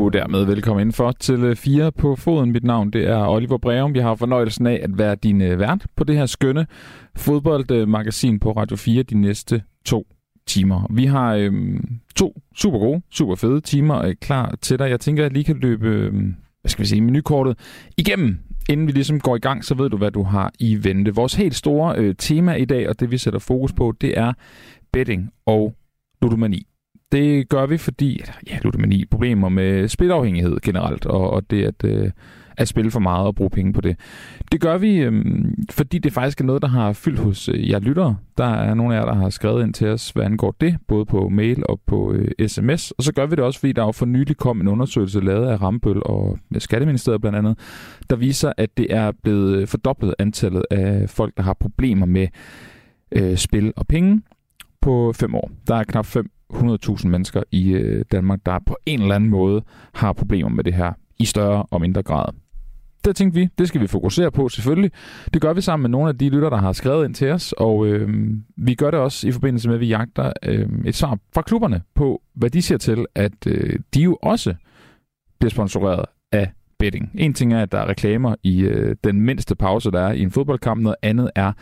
Og dermed velkommen indenfor til 4 på foden. Mit navn det er Oliver Breum. Jeg har fornøjelsen af at være din øh, vært på det her skønne fodboldmagasin på Radio 4 de næste to timer. Vi har øhm, to super gode, super fede timer øh, klar til dig. Jeg tænker, at jeg lige kan løbe øh, hvad skal vi sige, menukortet igennem. Inden vi ligesom går i gang, så ved du, hvad du har i vente. Vores helt store øh, tema i dag, og det vi sætter fokus på, det er betting og ludomani. Det gør vi, fordi ja, ludomani, problemer med spilafhængighed generelt, og, og det at, øh, at spille for meget og bruge penge på det. Det gør vi, øh, fordi det faktisk er noget, der har fyldt hos øh, jer lyttere. Der er nogle af jer, der har skrevet ind til os, hvad angår det, både på mail og på øh, sms. Og så gør vi det også, fordi der jo for nylig kom en undersøgelse lavet af Rambøl og Skatteministeriet blandt andet, der viser, at det er blevet øh, fordoblet antallet af folk, der har problemer med øh, spil og penge på fem år. Der er knap 5 100.000 mennesker i øh, Danmark, der på en eller anden måde har problemer med det her i større og mindre grad. Det tænkte vi, det skal vi fokusere på selvfølgelig. Det gør vi sammen med nogle af de lytter, der har skrevet ind til os, og øh, vi gør det også i forbindelse med, at vi jagter øh, et svar fra klubberne på, hvad de siger til, at øh, de jo også bliver sponsoreret af betting. En ting er, at der er reklamer i øh, den mindste pause, der er i en fodboldkamp. Noget andet er,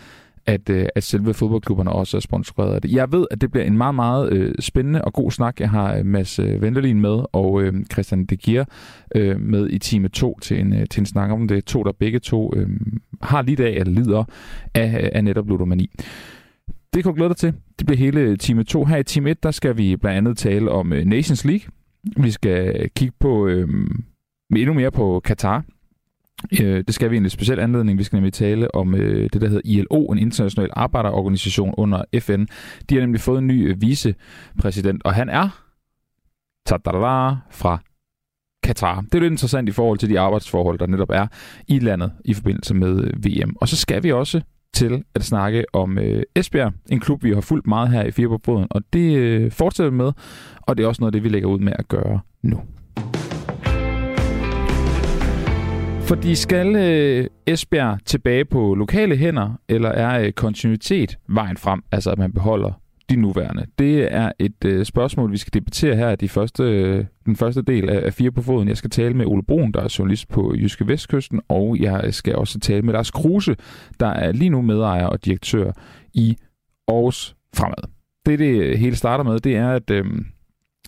at, øh, at selve fodboldklubberne også er sponsoreret af det. Jeg ved, at det bliver en meget, meget øh, spændende og god snak. Jeg har øh, Mads øh, Vendelin med og øh, Christian De Gier øh, med i time 2 til en, øh, til en snak om det. To, der begge to øh, har lidt af eller lider af, øh, af netop ludomani. Det kan du glæde dig til. Det bliver hele time 2. Her i time 1, der skal vi blandt andet tale om øh, Nations League. Vi skal kigge på øh, endnu mere på Katar Øh, det skal vi i en speciel anledning. Vi skal nemlig tale om øh, det, der hedder ILO, en international arbejderorganisation under FN. De har nemlig fået en ny øh, vicepræsident, og han er tadadada, fra Katar. Det er lidt interessant i forhold til de arbejdsforhold, der netop er i landet i forbindelse med øh, VM. Og så skal vi også til at snakke om øh, Esbjerg, en klub, vi har fulgt meget her i Fire på og det øh, fortsætter vi med, og det er også noget af det, vi lægger ud med at gøre nu. Fordi skal øh, Esbjerg tilbage på lokale hænder, eller er øh, kontinuitet vejen frem, altså at man beholder de nuværende? Det er et øh, spørgsmål, vi skal debattere her de første, øh, den første del af, af Fire på Foden. Jeg skal tale med Ole Brun, der er journalist på Jyske Vestkysten, og jeg skal også tale med Lars Kruse, der er lige nu medejer og direktør i Aarhus Fremad. Det, det øh, hele starter med, det er, at... Øh,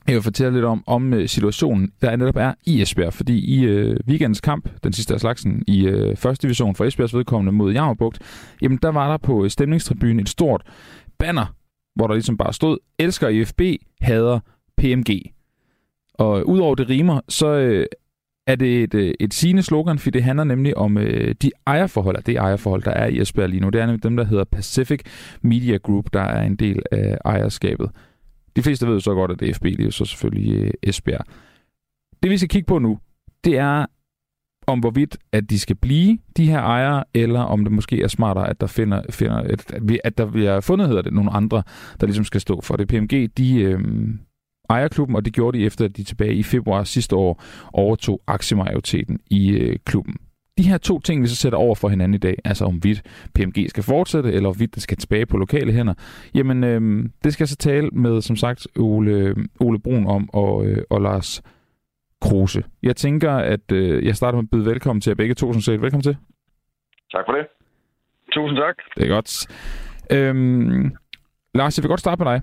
jeg vil fortælle lidt om, om øh, situationen, der netop er i Esbjerg. Fordi i øh, weekendens kamp, den sidste af slagsen, i øh, første division for Esbjergs vedkommende mod Jammerbugt, jamen der var der på øh, stemningstribunen et stort banner, hvor der ligesom bare stod, elsker IFB, hader PMG. Og øh, udover det rimer, så øh, er det et, et sigende slogan, for det handler nemlig om øh, de ejerforhold, det ejerforhold, der er i Esbjerg lige nu. Det er nemlig dem, der hedder Pacific Media Group, der er en del af ejerskabet. De fleste ved jo så godt, at det er FB, det er så selvfølgelig øh, Esbjerg. Det vi skal kigge på nu, det er om hvorvidt, at de skal blive de her ejere, eller om det måske er smartere, at der finder, finder at, at der bliver fundet, hedder det, nogle andre, der ligesom skal stå for det. PMG, de øh, ejer klubben, og det gjorde de efter, at de tilbage i februar sidste år overtog aktiemajoriteten i øh, klubben de her to ting, vi så sætter over for hinanden i dag, altså om vidt PMG skal fortsætte, eller om vidt det skal tilbage på lokale hænder, jamen øh, det skal jeg så tale med, som sagt, Ole, Ole Brun om og, øh, og Lars Kruse. Jeg tænker, at øh, jeg starter med at byde velkommen til jer begge to, som sagt. Velkommen til. Tak for det. Tusind tak. Det er godt. Øhm, Lars, jeg vil godt starte med dig.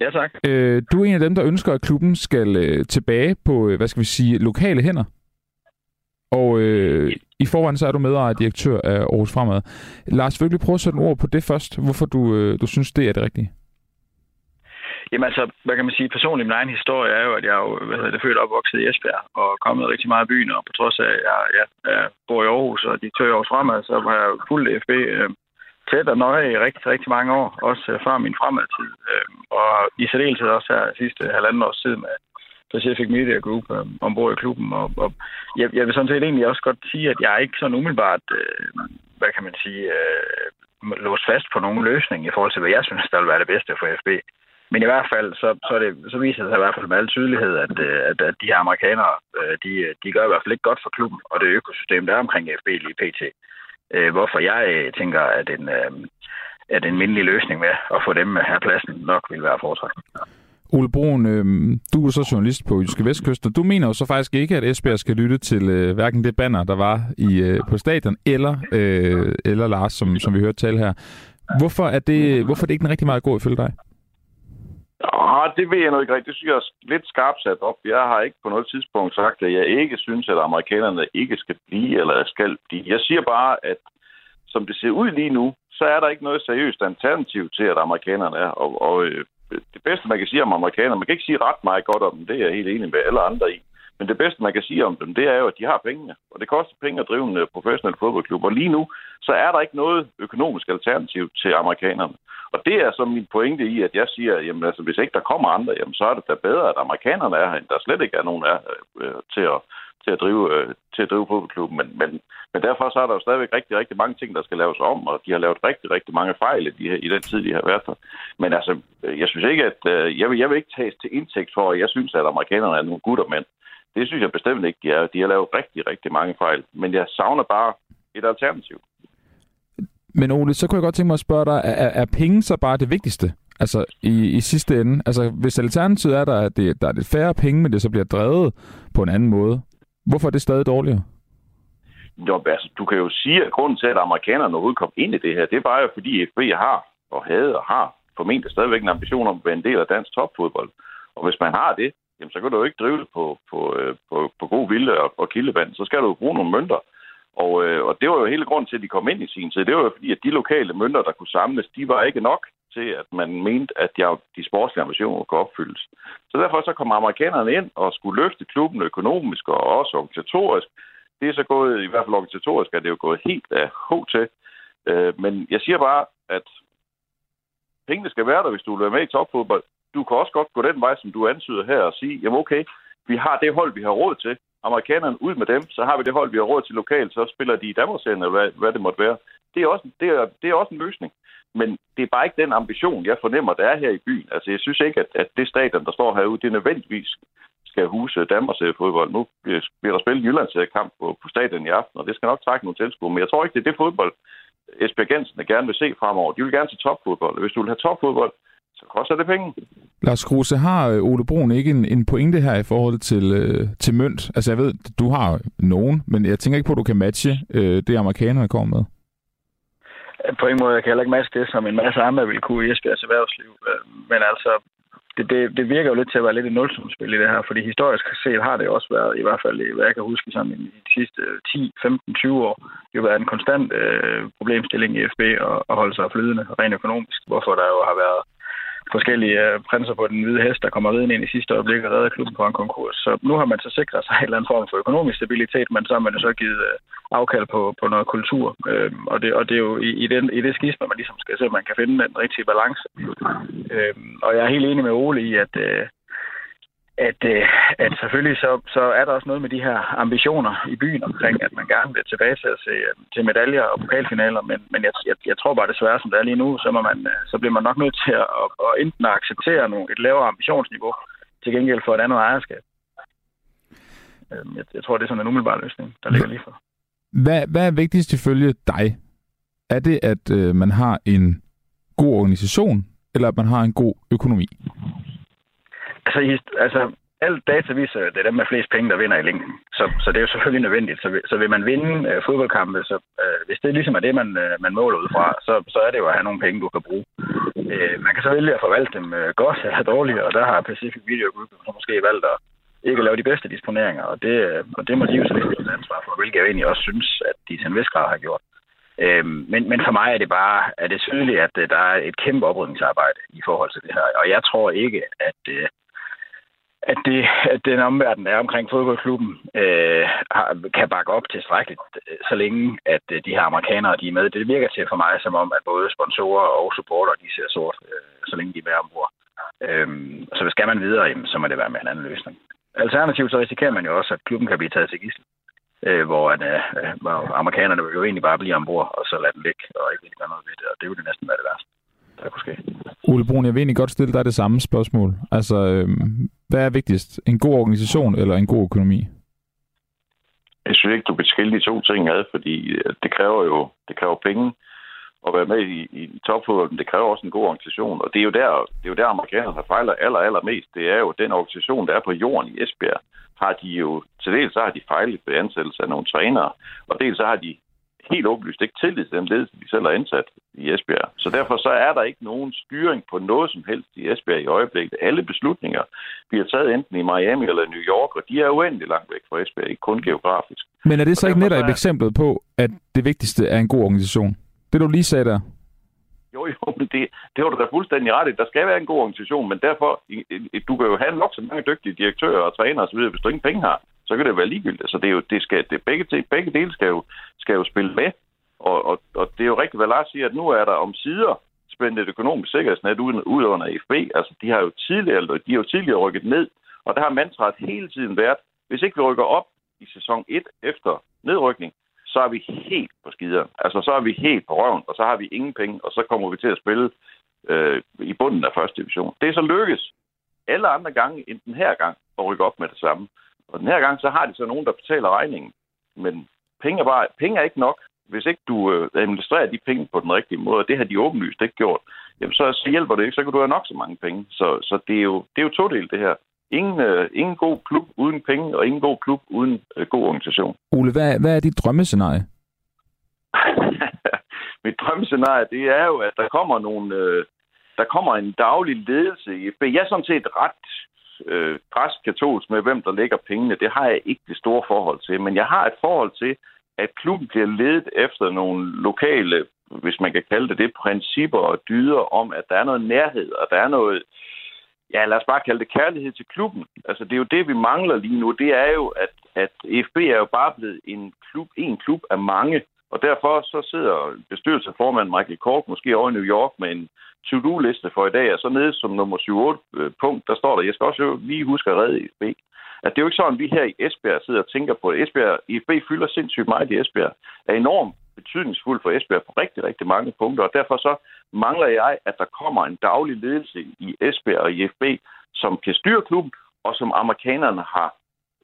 Ja, tak. Øh, du er en af dem, der ønsker, at klubben skal øh, tilbage på, øh, hvad skal vi sige, lokale hænder. Og øh, i forvejen så er du medejer direktør af Aarhus Fremad. Lars, vil du prøve at sætte ord på det først? Hvorfor du, øh, du synes, det er det rigtige? Jamen altså, hvad kan man sige, personligt min egen historie er jo, at jeg er jo hvad hedder det, født og opvokset i Esbjerg og kommet rigtig meget i byen, og på trods af, at jeg, jeg, jeg bor i Aarhus og de tør Aarhus Fremad, så har jeg fulgt FB øh, tæt og nøje i rigtig, rigtig mange år, også øh, før min fremadtid. Øh, og i særdeleshed også her sidste halvanden års tid med, Pacific Media Group øh, ombord i klubben. Og, og jeg, jeg vil sådan set egentlig også godt sige, at jeg er ikke sådan umiddelbart, øh, hvad kan man sige, øh, låst fast på nogen løsning i forhold til, hvad jeg synes, der vil være det bedste for FB. Men i hvert fald, så, så, det, så viser det sig i hvert fald med al tydelighed, at, øh, at, at de her amerikanere, øh, de, de gør i hvert fald ikke godt for klubben og det økosystem, der er omkring FB lige pt. Øh, hvorfor jeg tænker, at en, at en mindelig løsning med at få dem her pladsen nok vil være foretrækket. Ole Brun, øh, du er så journalist på Jyske Vestkyst, og du mener jo så faktisk ikke, at Esbjerg skal lytte til øh, hverken det banner, der var i øh, på stadion, eller, øh, eller Lars, som, som vi hørte tale her. Hvorfor er det, hvorfor er det ikke en rigtig meget god ifølge dig? Ja, det ved jeg nu ikke rigtigt. Det synes jeg er lidt skarpt sat op. Jeg har ikke på noget tidspunkt sagt, at jeg ikke synes, at amerikanerne ikke skal blive eller skal blive. Jeg siger bare, at som det ser ud lige nu, så er der ikke noget seriøst alternativ til, at amerikanerne er. Og, og øh, det bedste, man kan sige om amerikanerne, man kan ikke sige ret meget godt om dem, det er jeg helt enig med alle andre i. Men det bedste, man kan sige om dem, det er jo, at de har pengene. Og det koster penge at drive en øh, professionel fodboldklub. Og lige nu, så er der ikke noget økonomisk alternativ til amerikanerne. Og det er så min pointe i, at jeg siger, jamen altså, hvis ikke der kommer andre, jamen, så er det da bedre, at amerikanerne er her, end der slet ikke er nogen er, øh, til at til at drive, øh, til at drive fodboldklubben. Men, men, men derfor så er der jo stadigvæk rigtig, rigtig mange ting, der skal laves om, og de har lavet rigtig, rigtig mange fejl i, de, i den tid, de har været der. Men altså, øh, jeg synes ikke, at øh, jeg, vil, jeg vil ikke tages til indtægt for, at jeg synes, at amerikanerne er nogle gutter mænd. Det synes jeg bestemt ikke, de er. De har lavet rigtig, rigtig mange fejl. Men jeg savner bare et alternativ. Men Ole, så kunne jeg godt tænke mig at spørge dig, er, er penge så bare det vigtigste? Altså i, i sidste ende. Altså hvis alternativet er der, at det, der er lidt færre penge, men det så bliver drevet på en anden måde, Hvorfor er det stadig dårligere? Jo, altså, du kan jo sige, at grunden til, at amerikanerne overhovedet kom ind i det her, det var jo, fordi FB har og havde og har formentlig stadigvæk en ambition om at være en del af dansk topfodbold. Og hvis man har det, jamen, så kan du jo ikke drive det på, på, øh, på, på god vilde og, og kildevand. Så skal du jo bruge nogle mønter. Og, øh, og det var jo hele grunden til, at de kom ind i sin tid. Det var jo fordi, at de lokale mønter, der kunne samles, de var ikke nok til, at man mente, at de, de sportslige ambitioner kunne opfyldes. Så derfor så kom amerikanerne ind og skulle løfte klubben økonomisk og også organisatorisk. Det er så gået, i hvert fald organisatorisk, at det er jo gået helt af H til. Øh, men jeg siger bare, at pengene skal være der, hvis du vil være med i topfodbold. Du kan også godt gå den vej, som du antyder her, og sige, jamen okay, vi har det hold, vi har råd til. Amerikanerne ud med dem, så har vi det hold, vi har råd til lokalt, så spiller de i Danmarksserien, eller hvad, hvad det måtte være. Det er, også, det, er, det er også en løsning. Men det er bare ikke den ambition, jeg fornemmer, der er her i byen. Altså, jeg synes ikke, at, at det stadion, der står herude, det nødvendigvis skal huse Danmarks fodbold. Nu bliver der spillet Jyllands kamp på, på stadion i aften, og det skal nok trække nogle tilskuere. Men jeg tror ikke, det er det fodbold, Esbjerg Gensen gerne vil se fremover. De vil gerne til topfodbold. Hvis du vil have topfodbold, så koster det penge. Lars Kruse, har øh, Ole Brun ikke en, en pointe her i forhold til, øh, til mønt? Altså jeg ved, du har nogen, men jeg tænker ikke på, at du kan matche øh, det, amerikanerne kommer med på en måde, jeg kan heller ikke matche det, som en masse andre vil kunne i Esbjergs erhvervsliv. Øh, men altså, det, det, det virker jo lidt til at være lidt et nulsumspil i det her, fordi historisk set har det også været, i hvert fald hvad jeg kan huske, sådan i de sidste 10, 15, 20 år, jo været en konstant øh, problemstilling i FB at, at holde sig flydende rent økonomisk, hvorfor der jo har været forskellige øh, prinser på den hvide hest, der kommer ridende ind i sidste øjeblik og redder klubben på en konkurs. Så nu har man så sikret sig en eller anden form for økonomisk stabilitet, men så har man så givet øh, afkald på, på noget kultur. Øhm, og, det, og det er jo i, i, den, i det skisme, man ligesom skal se, at man kan finde den rigtige balance. Øhm, og jeg er helt enig med Ole i, at, øh, at, øh, at selvfølgelig så, så er der også noget med de her ambitioner i byen omkring, at man gerne vil tilbage til at se øh, til medaljer og pokalfinaler, men, men jeg, jeg, jeg tror bare desværre, som det er lige nu, så, må man, øh, så bliver man nok nødt til at, at, at enten acceptere nogle, et lavere ambitionsniveau til gengæld for et andet ejerskab. Øhm, jeg, jeg tror, det er sådan en umiddelbar løsning, der ligger lige for. Hvad, hvad er vigtigst ifølge dig? Er det, at øh, man har en god organisation, eller at man har en god økonomi? Altså, altså alt data viser, at det er dem med flest penge, der vinder i længden. Så, så det er jo selvfølgelig nødvendigt. Så, vil, så vil man vinde øh, fodboldkampe, så øh, hvis det ligesom er det, man, øh, man måler ud fra, så, så er det jo at have nogle penge, du kan bruge. Øh, man kan så vælge at forvalte dem øh, godt eller dårligt, og der har Pacific Video Group så måske valgt at ikke at lave de bedste disponeringer, og det, øh, og det må de jo selvfølgelig lidt ansvar for, hvilket jeg egentlig også synes, at de til en vis grad har gjort. Øh, men, men for mig er det bare er det tydeligt, at øh, der er et kæmpe oprydningsarbejde i forhold til det her. Og jeg tror ikke, at, øh, at, det, at den omverden, der er omkring fodboldklubben, øh, kan bakke op tilstrækkeligt, øh, så længe at øh, de her amerikanere de er med. Det virker til for mig som om, at både sponsorer og supporter de ser sort, øh, så længe de er med ombord. Øh, så hvis skal man videre, jamen, så må det være med en anden løsning. Alternativt så risikerer man jo også, at klubben kan blive taget til gissel, øh, hvor, at, øh, hvor amerikanerne vil jo egentlig bare blive ombord, og så lade den ligge, og ikke gøre noget ved det, og det vil det næsten være det værste der kunne ske. Ole Brun, jeg vil egentlig godt stille dig det samme spørgsmål. Altså, øh, hvad er vigtigst? En god organisation eller en god økonomi? Jeg synes ikke, du kan skille de to ting ad, fordi øh, det kræver jo det kræver penge. at være med i, i topfodbold, men det kræver også en god organisation. Og det er jo der, det er jo der amerikanerne har fejlet aller, aller mest. Det er jo den organisation, der er på jorden i Esbjerg, har de jo, til dels så har de fejlet ved ansættelse af nogle trænere, og dels så har de helt åbenlyst ikke tillid til den ledelse, de selv har ansat i Esbjerg. Så derfor så er der ikke nogen styring på noget som helst i Esbjerg i øjeblikket. Alle beslutninger bliver taget enten i Miami eller New York, og de er uendelig langt væk fra Esbjerg, ikke kun geografisk. Men er det så ikke netop et eksempel på, at det vigtigste er en god organisation? Det du lige sagde der. Jo, jo, men det, det har du da fuldstændig ret i. Der skal være en god organisation, men derfor, du kan jo have nok så mange dygtige direktører og trænere osv., hvis du ingen penge har så kan det være ligegyldigt. Så det er jo, det skal, det, begge, begge dele skal jo, skal jo spille med. Og, og, og det er jo rigtigt, hvad Lars siger, at nu er der om sider spændt et økonomisk sikkerhedsnet ud, ud under FB. Altså, de har jo tidligere, de har jo tidligere rykket ned, og der har mantraet hele tiden været, hvis ikke vi rykker op i sæson 1 efter nedrykning, så er vi helt på skider. Altså, så er vi helt på røven, og så har vi ingen penge, og så kommer vi til at spille øh, i bunden af første division. Det er så lykkes alle andre gange end den her gang at rykke op med det samme. Og den her gang, så har de så nogen, der betaler regningen. Men penge er, bare, penge er ikke nok. Hvis ikke du øh, administrerer de penge på den rigtige måde, og det har de åbenlyst ikke gjort, jamen så, så hjælper det ikke, så kan du have nok så mange penge. Så, så det, er jo, det er jo to del det her. Ingen, øh, ingen god klub uden penge, og ingen god klub uden øh, god organisation. Ole, hvad, hvad er dit drømmescenarie? Mit drømmescenarie, det er jo, at der kommer nogle... Øh, der kommer en daglig ledelse i FB. Jeg er sådan set ret øh, græsk-katolsk med, hvem der lægger pengene, det har jeg ikke det store forhold til. Men jeg har et forhold til, at klubben bliver ledet efter nogle lokale, hvis man kan kalde det det, principper og dyder om, at der er noget nærhed, og der er noget, ja, lad os bare kalde det kærlighed til klubben. Altså, det er jo det, vi mangler lige nu. Det er jo, at, at FB er jo bare blevet en klub, en klub af mange, og derfor så sidder bestyrelsesformand Michael Kork måske over i New York med en to-do-liste for i dag, og så nede som nummer 7-8 øh, punkt, der står der, jeg skal også lige huske at redde ESB. At det er jo ikke sådan, at vi her i Esbjerg sidder og tænker på at Esbjerg, IFB fylder sindssygt meget i Esbjerg, er enormt betydningsfuld for Esbjerg på rigtig, rigtig mange punkter, og derfor så mangler jeg, at der kommer en daglig ledelse i Esbjerg og IFB, som kan styre klubben, og som amerikanerne har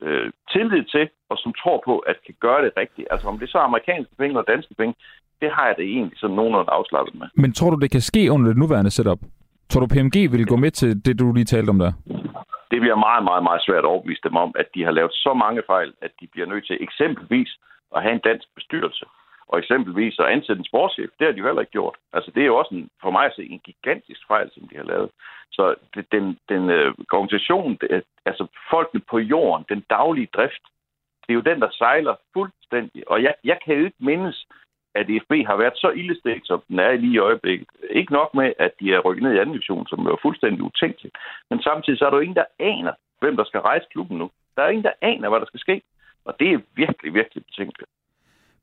øh, tillid til, og som tror på, at kan gøre det rigtigt. Altså om det så er amerikanske penge eller danske penge, det har jeg det egentlig sådan nogenlunde afslappet med. Men tror du, det kan ske under det nuværende setup? Tror du, PMG vil gå med til det, du lige talte om der? Det bliver meget, meget, meget svært at overbevise dem om, at de har lavet så mange fejl, at de bliver nødt til eksempelvis at have en dansk bestyrelse. Og eksempelvis at ansætte en sportschef, det har de jo heller ikke gjort. Altså det er jo også en, for mig at se en gigantisk fejl, som de har lavet. Så det, den, den øh, organisation, det, altså folkene på jorden, den daglige drift, det er jo den, der sejler fuldstændig. Og jeg, jeg kan jo ikke mindes, at FB har været så ildestegt, som den er lige i øjeblikket. Ikke nok med, at de er rykket ned i anden division, som er fuldstændig utænkeligt. Men samtidig så er der jo ingen, der aner, hvem der skal rejse klubben nu. Der er ingen, der aner, hvad der skal ske. Og det er virkelig, virkelig betænkeligt.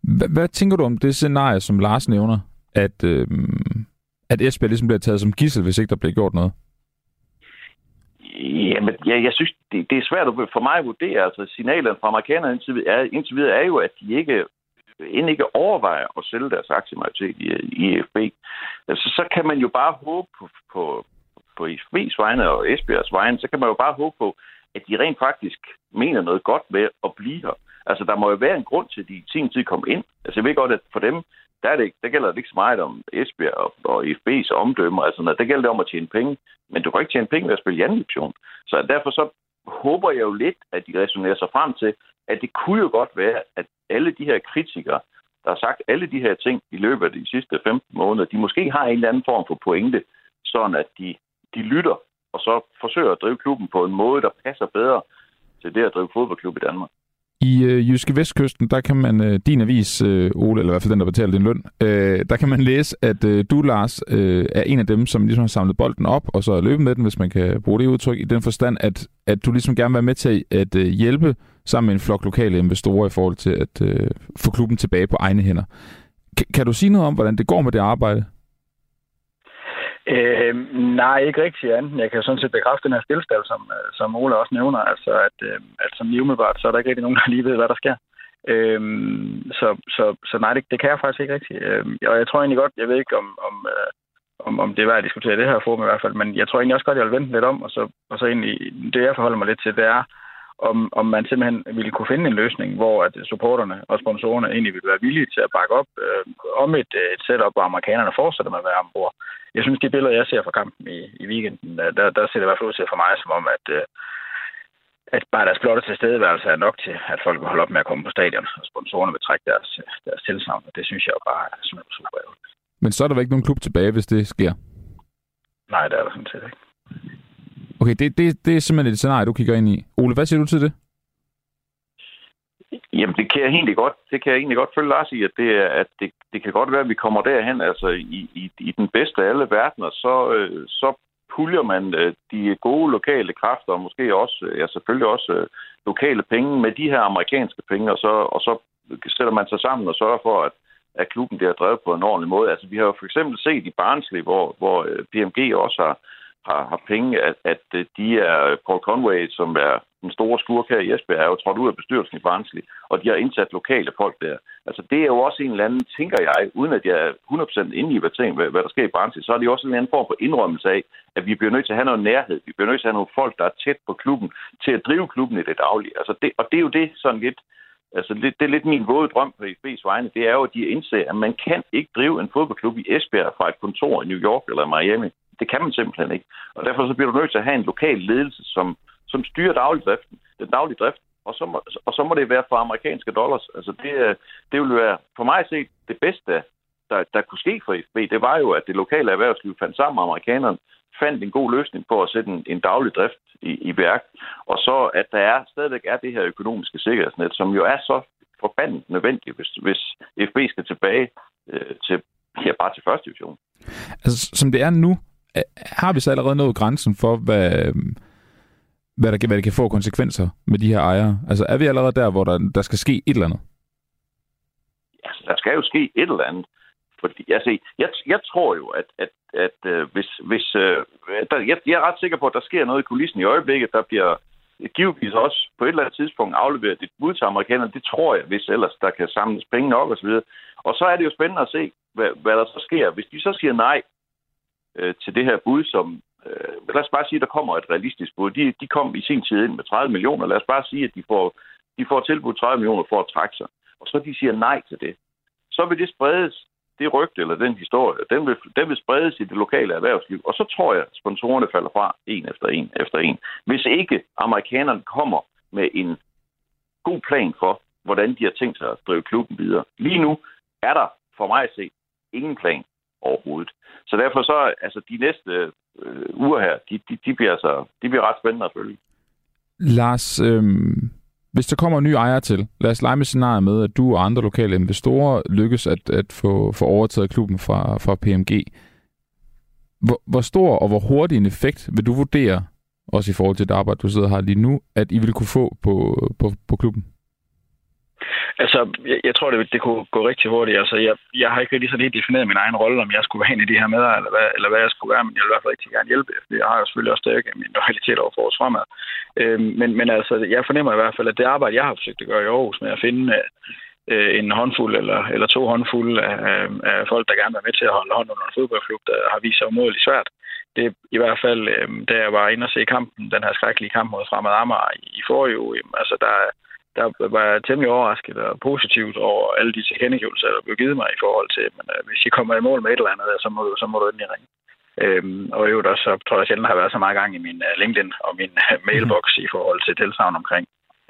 Hvad, hvad tænker du om det scenarie, som Lars nævner, at, øh, at Esbjerg ligesom bliver taget som gissel, hvis ikke der bliver gjort noget? Jamen, jeg, jeg synes, det, det er svært for mig at vurdere. Altså, signalerne fra amerikanerne indtil videre, er, indtil videre er jo, at de ikke end ikke overvejer at sælge deres aktiemajoritet i, i EFB, så, altså, så kan man jo bare håbe på, på, på EFB's vegne og Esbjergs vegne, så kan man jo bare håbe på, at de rent faktisk mener noget godt med at blive her. Altså, der må jo være en grund til, at de i sin tid kom ind. Altså, jeg ved godt, at for dem, der, er det, ikke, der gælder det ikke så meget om Esbjerg og, og FB's omdømme. Altså, når det gælder det om at tjene penge. Men du kan ikke tjene penge ved at spille i anden division. Så derfor så håber jeg jo lidt, at de resonerer sig frem til, at det kunne jo godt være, at alle de her kritikere, der har sagt alle de her ting i løbet af de sidste 15 måneder, de måske har en eller anden form for pointe, sådan at de, de lytter og så forsøger at drive klubben på en måde, der passer bedre til det at drive fodboldklub i Danmark. I øh, Jyske Vestkysten, der kan man, øh, din avis, øh, Ole, eller i hvert fald den, der betaler din løn, øh, der kan man læse, at øh, du, Lars, øh, er en af dem, som ligesom har samlet bolden op, og så er løbet med den, hvis man kan bruge det udtryk, i den forstand, at, at du ligesom gerne vil være med til at øh, hjælpe sammen med en flok lokale investorer i forhold til at øh, få klubben tilbage på egne hænder. K- kan du sige noget om, hvordan det går med det arbejde? Øh, nej, ikke rigtig andet. Jeg kan sådan set bekræfte den her stillstand, som, øh, som Ole også nævner. Altså, at, øh, at som lige umiddelbart, så er der ikke rigtig nogen, der lige ved, hvad der sker. Øh, så, så, så nej, det, det kan jeg faktisk ikke rigtig. Øh, og jeg tror egentlig godt, jeg ved ikke, om, om, øh, om, om det er værd at diskutere det her forum i hvert fald, men jeg tror egentlig også godt, jeg vil vente lidt om, og så, og så egentlig, det jeg forholder mig lidt til, det er om, om man simpelthen ville kunne finde en løsning, hvor at supporterne og sponsorerne egentlig ville være villige til at bakke op øh, om et, et setup, hvor amerikanerne fortsætter med at være ombord. Jeg synes, de billeder, jeg ser fra kampen i, i weekenden, der, der ser det i hvert fald ud til for mig, som om, at, øh, at bare deres blotte tilstedeværelse er nok til, at folk vil holde op med at komme på stadion, og sponsorerne vil trække deres, deres tilsavn, og det synes jeg jo bare er super ærgerligt. Men så er der vel ikke nogen klub tilbage, hvis det sker? Nej, det er der sådan set ikke. Okay, det, det, det er simpelthen et scenarie, du kigger ind i. Ole, hvad siger du til det? Jamen, det kan jeg egentlig godt, det kan jeg egentlig godt følge Lars i, at, det, er, at det, det kan godt være, at vi kommer derhen, altså i, i, i den bedste af alle verdener, så, øh, så puljer man øh, de gode lokale kræfter, og måske også, øh, ja, selvfølgelig også øh, lokale penge med de her amerikanske penge, og så, og så sætter man sig sammen og sørger for, at, at klubben bliver drevet på en ordentlig måde. Altså, vi har jo for eksempel set i Barnsley, hvor, hvor øh, PMG også har, har, har penge, at, at øh, de er øh, Paul Conway, som er den store skurk her i Esbjerg, er jo trådt ud af bestyrelsen i Barnsley, og de har indsat lokale folk der. Altså det er jo også en eller anden, tænker jeg, uden at jeg er 100% inde i, hvad, hvad, hvad der sker i Barnsley, så er det jo også en eller anden form for indrømmelse af, at vi bliver nødt til at have noget nærhed. Vi bliver nødt til at have nogle folk, der er tæt på klubben, til at drive klubben i det daglige. Altså det, og det er jo det sådan lidt, Altså, det, det er lidt min våde drøm på FB's vegne. Det er jo, at de indser, at man kan ikke drive en fodboldklub i Esbjerg fra et kontor i New York eller Miami. Det kan man simpelthen ikke. Og derfor så bliver du nødt til at have en lokal ledelse, som, som styrer dagligdriften, den daglige drift, og så, må, og så må det være for amerikanske dollars. Altså det, øh, det vil være for mig at se det bedste, der, der kunne ske for FB. Det var jo, at det lokale erhvervsliv fandt sammen med amerikanerne, fandt en god løsning på at sætte en, en daglig drift i, i værk, og så at der er, stadigvæk er det her økonomiske sikkerhedsnet, som jo er så forbandet nødvendigt, hvis, hvis FB skal tilbage øh, til ja, bare til første division. Altså, som det er nu, Øh, har vi så allerede nået grænsen for, hvad, hvad, der, hvad det kan få konsekvenser med de her ejere? Altså er vi allerede der, hvor der, der skal ske et eller andet? Ja, der skal jo ske et eller andet. Fordi, altså, jeg, jeg tror jo, at, at, at øh, hvis, hvis øh, der, jeg, jeg er ret sikker på, at der sker noget i kulissen i øjeblikket, der bliver givetvis også på et eller andet tidspunkt afleveret et bud til amerikanerne. Det tror jeg, hvis ellers der kan samles penge nok osv. Og så er det jo spændende at se, hvad, hvad der så sker. Hvis de så siger nej, øh, til det her bud, som... Øh, lad os bare sige, at der kommer et realistisk bud. De, de kom i sin tid ind med 30 millioner. Lad os bare sige, at de får, de får tilbudt 30 millioner for at trække sig. Og så de siger nej til det. Så vil det spredes, det rygte eller den historie, den vil, den vil spredes i det lokale erhvervsliv. Og så tror jeg, at sponsorerne falder fra en efter en efter en. Hvis ikke amerikanerne kommer med en god plan for, hvordan de har tænkt sig at drive klubben videre. Lige nu er der for mig at se ingen plan overhovedet. Så derfor så, altså de næste øh, uger her, de, de, de, bliver altså, de bliver ret spændende at følge. Lars, øh, hvis der kommer en ny ejer til, lad os lege med scenariet med, at du og andre lokale investorer lykkes at, at få, få overtaget klubben fra, fra PMG. Hvor, hvor stor og hvor hurtig en effekt vil du vurdere, også i forhold til det arbejde, du sidder her lige nu, at I vil kunne få på, på, på klubben? Altså, jeg, jeg tror, det, det kunne gå rigtig hurtigt. Altså, jeg, jeg har ikke rigtig sådan helt defineret min egen rolle, om jeg skulle være en af de her med, eller hvad, eller hvad jeg skulle være, men jeg vil i hvert fald rigtig gerne hjælpe, fordi jeg har jo selvfølgelig også stærke min loyalitet over for os fremad. Øhm, men, men altså, jeg fornemmer i hvert fald, at det arbejde, jeg har forsøgt at gøre i Aarhus med at finde øh, en håndfuld eller, eller to håndfulde af, af folk, der gerne vil med til at holde hånd under en fodboldklub, der har vist sig umådeligt svært. Det er i hvert fald, øh, da jeg var inde og se kampen, den her skrækkelige kamp mod Fremad Amager i, i forrige uge, altså der, der var jeg temmelig overrasket og positivt over alle de tilkendegivelser, der blev givet mig i forhold til, men øh, hvis I kommer i mål med et eller andet, så må så må du endelig ringe. Øhm, og i øvrigt også, så tror jeg sjældent, har været så meget gang i min uh, LinkedIn og min uh, mailbox i forhold til tilsavn omkring,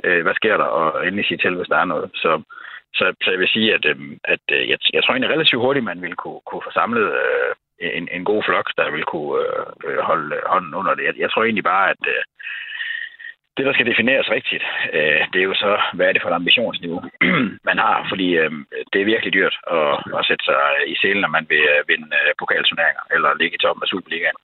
uh, hvad sker der, og endelig sige til, hvis der er noget. Så, så, så jeg vil sige, at, uh, at uh, jeg, jeg tror egentlig relativt hurtigt, man ville kunne, kunne få samlet uh, en, en god flok, der vil kunne uh, holde hånden under det. Jeg, jeg tror egentlig bare, at uh, det, der skal defineres rigtigt, øh, det er jo så, hvad er det for et ambitionsniveau, man har, fordi øh, det er virkelig dyrt at, at sætte sig i selen, når man vil øh, vinde øh, pokalturneringer eller ligge i toppen af Superligaen.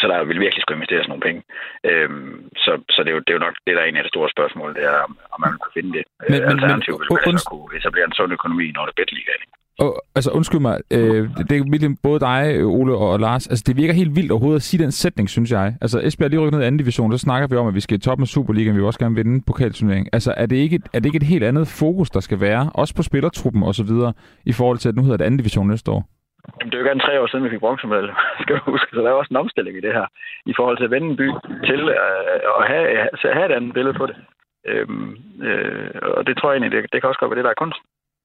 Så der vil virkelig skulle investeres nogle penge. Øhm, så så det, er jo, det er jo nok det, der er en af de store spørgsmål, det er, om man vil kunne finde det. Men, Alternativt vil man altså kunne etablere en sund økonomi, når det er bedre liga. Og, altså undskyld mig, øh, det er virkelig både dig, Ole og Lars. Altså det virker helt vildt overhovedet at sige den sætning, synes jeg. Altså Esbjerg lige rykket ned i anden division, så snakker vi om, at vi skal i toppen af Superligaen, vi vil også gerne vinde pokalturneringen. Altså er det, ikke, er det ikke et helt andet fokus, der skal være, også på spillertruppen og så videre, i forhold til, at nu hedder det anden division næste år? Jamen, det er jo gerne tre år siden, vi fik bronzemedalje, skal du huske. Så der er også en omstilling i det her, i forhold til at vende en by til øh, at have, have et andet billede på det. Øhm, øh, og det tror jeg egentlig, det, det kan også godt være det, der er kunst.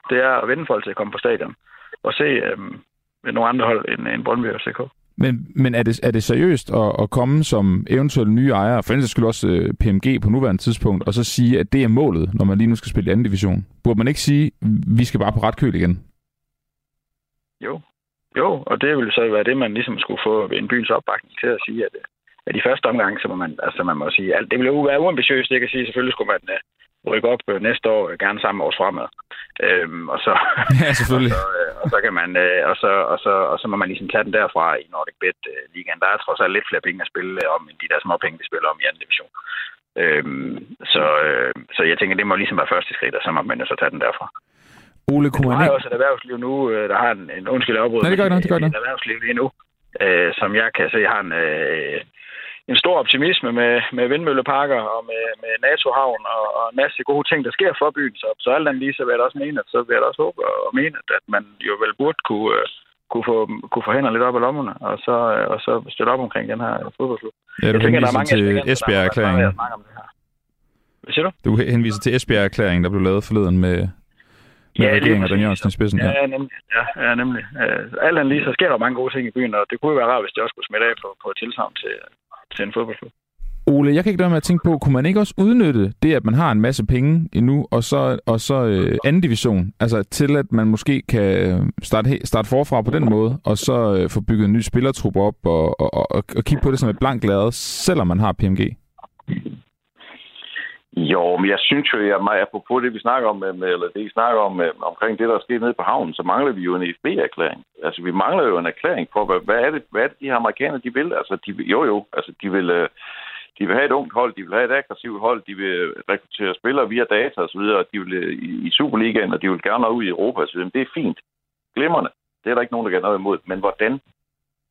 Det er at vende folk til at komme på stadion og se øhm, nogle andre hold end, end Brøndby og CK. Men, men er, det, er det seriøst at, at komme som eventuelle nye ejere, for ellers skulle også øh, PMG på nuværende tidspunkt, og så sige, at det er målet, når man lige nu skal spille anden division? Burde man ikke sige, vi skal bare på ret køl igen? Jo, jo, og det ville så være det, man ligesom skulle få en byens opbakning til at sige, at, at i første omgang, så må man, altså man må sige, alt, det ville jo være uambitiøst, det kan sige, selvfølgelig skulle man uh, rykke op uh, næste år, uh, gerne samme års fremad. Øhm, og så, ja, selvfølgelig. og, så, og så kan man, og så, og så, og så må man ligesom tage den derfra i Nordic Bet uh, Ligaen. Der er trods alt lidt flere penge at spille om, end de der små penge, de spiller om i anden division. Øhm, så, så jeg tænker, det må ligesom være første skridt, og så må man jo så tage den derfra. Ole, man ikke... har også et erhvervsliv nu, der har en, en undskyld afbrud. Nej, det gør noget, det gør noget. Et erhvervsliv lige nu, øh, som jeg kan se har en, øh, en stor optimisme med, med vindmølleparker og med, med NATO-havn og, og en masse gode ting, der sker for byen. Så, så alt andet lige, så vil jeg også mene, at så vil jeg også håbe og mene, at man jo vel burde kunne, uh, kunne, få, kunne få hænder lidt op i lommerne, og så, uh, og så støtte op omkring den her fodboldklub. Ja, du jeg tænker, der er mange til Esbjerg-erklæringen. Hvad siger du? Du henviser til Esbjerg-erklæringen, der blev lavet forleden med, med ja, regeringen og Dan Jørgensen i spidsen. Ja, ja nemlig. Ja, ja, nemlig. Uh, alt andet lige, så sker der mange gode ting i byen, og det kunne jo være rart, hvis det også kunne smitte af på, på et tilsavn til, til en fodboldklub. Ole, jeg kan ikke lade med at tænke på, kunne man ikke også udnytte det, at man har en masse penge endnu, og så, og så øh, anden division, altså til at man måske kan øh, starte, starte forfra på den måde, og så øh, få bygget en ny spillertrup op, og, og, og, og kigge på det som et blankt lade, selvom man har PMG? Jo, men jeg synes jo, at apropos det, vi snakker om, eller det, I snakker om omkring det, der er sket nede på havnen, så mangler vi jo en FB-erklæring. Altså, vi mangler jo en erklæring på, hvad, hvad, er det, hvad er det, de her amerikanere, de vil? Altså, de, jo jo, altså, de vil, øh, de vil have et ungt hold, de vil have et aggressivt hold, de vil rekruttere spillere via data osv., og de vil øh, i, i Superligaen, og de vil gerne ud i Europa osv. Det er fint. Glimmerne. Det er der ikke nogen, der kan noget imod. Men hvordan?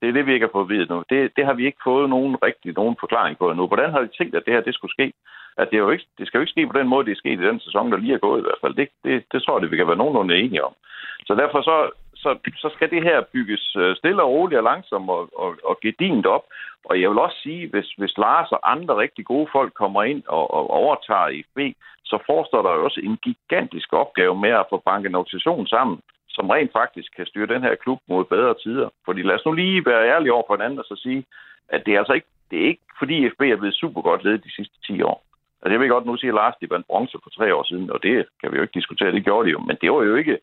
Det er det, vi ikke har fået at vide nu. Det, det har vi ikke fået nogen rigtig nogen forklaring på endnu. Hvordan har de tænkt, at det her det skulle ske? At det, er jo ikke, det skal jo ikke ske på den måde, det er sket i den sæson, der lige er gået i hvert fald. Det, det, det tror jeg, det vi kan være nogenlunde enige om. Så derfor så, så, så skal det her bygges øh, stille og roligt og langsomt og, og, og gedint op. Og jeg vil også sige, hvis, hvis Lars og andre rigtig gode folk kommer ind og, og overtager IFB, så forestår der jo også en gigantisk opgave med at få banket en organisation sammen, som rent faktisk kan styre den her klub mod bedre tider. Fordi lad os nu lige være ærlige over for hinanden og så sige, at det er altså ikke, det er ikke fordi FB er blevet super godt ledet de sidste 10 år. Altså jeg vil godt nu sige, at Lars de vandt bronze for tre år siden, og det kan vi jo ikke diskutere, det gjorde de jo. Men det var jo ikke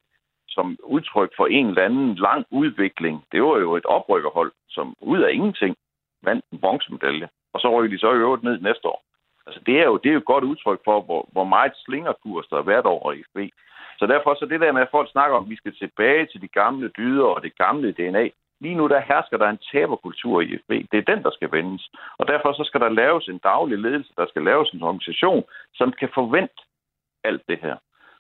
som udtryk for en eller anden lang udvikling. Det var jo et oprykkerhold, som ud af ingenting vandt en bronzemedalje. Og så rykker de så i øvrigt ned næste år. Altså, det er jo, det er jo et godt udtryk for, hvor, hvor meget slingerkurs der er hvert år i FB. Så derfor så det der med, at folk snakker om, at vi skal tilbage til de gamle dyder og det gamle DNA. Lige nu der hersker der en taberkultur i FB. Det er den, der skal vendes. Og derfor så skal der laves en daglig ledelse, der skal laves en organisation, som kan forvente alt det her.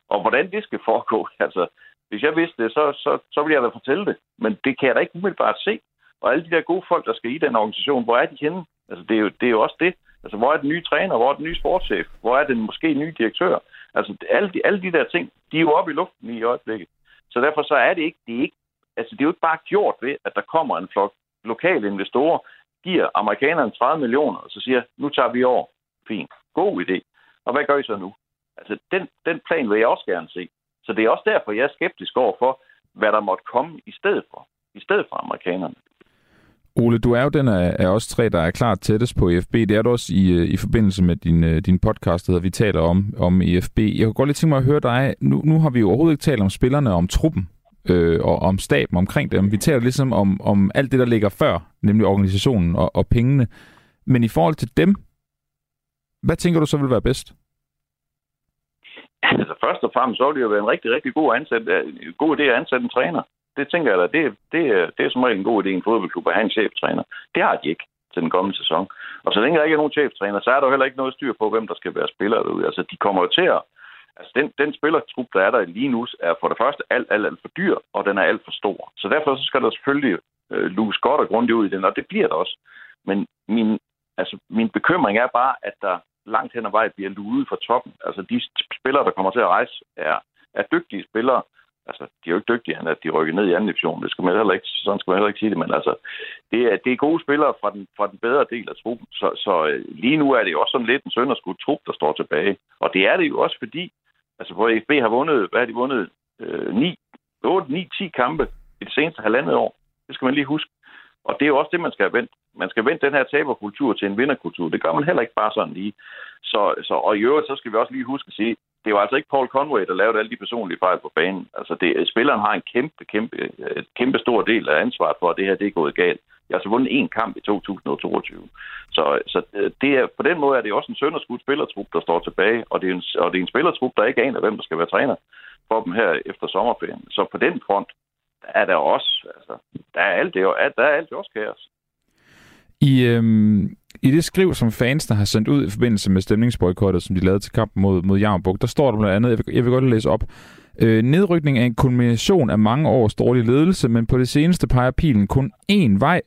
Og hvordan det skal foregå, altså, hvis jeg vidste det, så, så, så ville jeg da fortælle det. Men det kan jeg da ikke umiddelbart se. Og alle de der gode folk, der skal i den organisation, hvor er de henne? Altså, det er jo, det er jo også det. Altså, hvor er den nye træner? Hvor er den nye sportschef? Hvor er den måske nye direktør? Altså, alle de, alle de der ting, de er jo oppe i luften i øjeblikket. Så derfor så er det ikke, det er ikke, altså, det er jo ikke bare gjort ved, at der kommer en flok lokale investorer, giver amerikanerne 30 millioner, og så siger, nu tager vi over. Fint. God idé. Og hvad gør I så nu? Altså, den, den plan vil jeg også gerne se. Så det er også derfor, jeg er skeptisk over for, hvad der måtte komme i stedet for. I stedet for amerikanerne. Ole, du er jo den af, af os tre, der er klart tættest på EFB. Det er du også i, øh, i forbindelse med din, øh, din podcast, der vi taler om, om EFB. Jeg kunne godt lige tænke mig at høre dig. Nu, nu har vi jo overhovedet ikke talt om spillerne, om truppen øh, og om staben omkring dem. Vi taler ligesom om, om alt det, der ligger før, nemlig organisationen og, og pengene. Men i forhold til dem, hvad tænker du så vil være bedst? Altså først og fremmest, så vil det jo være en rigtig, rigtig god, ansat, øh, god idé at ansætte en træner. Det tænker jeg da, det, det, det er som regel en god idé i en fodboldklub at have en cheftræner. Det har de ikke til den kommende sæson. Og så længe der ikke er nogen cheftræner, så er der heller ikke noget styr på, hvem der skal være spiller derude. Altså, de kommer jo til at... Altså, den, den spillertrup, der er der lige nu, er for det første alt, alt, alt for dyr, og den er alt for stor. Så derfor så skal der selvfølgelig øh, luse godt og grundigt ud i den, og det bliver der også. Men min, altså, min bekymring er bare, at der langt hen ad vej bliver luet fra toppen. Altså de spillere, der kommer til at rejse, er, er dygtige spillere, Altså, de er jo ikke dygtige, at de rykker ned i anden division. Det skal man heller ikke, sådan skal man heller ikke sige det, men altså, det er, det er gode spillere fra den, fra den bedre del af truppen. Så, så øh, lige nu er det jo også sådan lidt en sønderskudt trup, der står tilbage. Og det er det jo også fordi, altså hvor FB har vundet, hvad har de vundet? Øh, 9, 8, 9, 10 kampe i det seneste halvandet år. Det skal man lige huske. Og det er jo også det, man skal have vendt. Man skal vende den her taberkultur til en vinderkultur. Det gør man heller ikke bare sådan lige. Så, så, og i øvrigt, så skal vi også lige huske at sige, det var altså ikke Paul Conway, der lavede alle de personlige fejl på banen. Altså, det, spilleren har en kæmpe, kæmpe, øh, kæmpe stor del af ansvaret for, at det her det er gået galt. Jeg har altså vundet én kamp i 2022. Så, så øh, det er, på den måde er det også en sønderskudt spillertrup, der står tilbage, og det er en, og det er en spillertrup, der ikke aner, hvem der skal være træner for dem her efter sommerferien. Så på den front er der også, altså, der er alt det, der er alt det også kaos. I, øhm, i det skriv, som fans der har sendt ud i forbindelse med stemningsboykottet, som de lavede til kampen mod, mod Javnbuk, der står der blandt andet, jeg vil, jeg vil godt læse op, øh, nedrykning er en kombination af mange års dårlig ledelse, men på det seneste peger pilen kun én vej.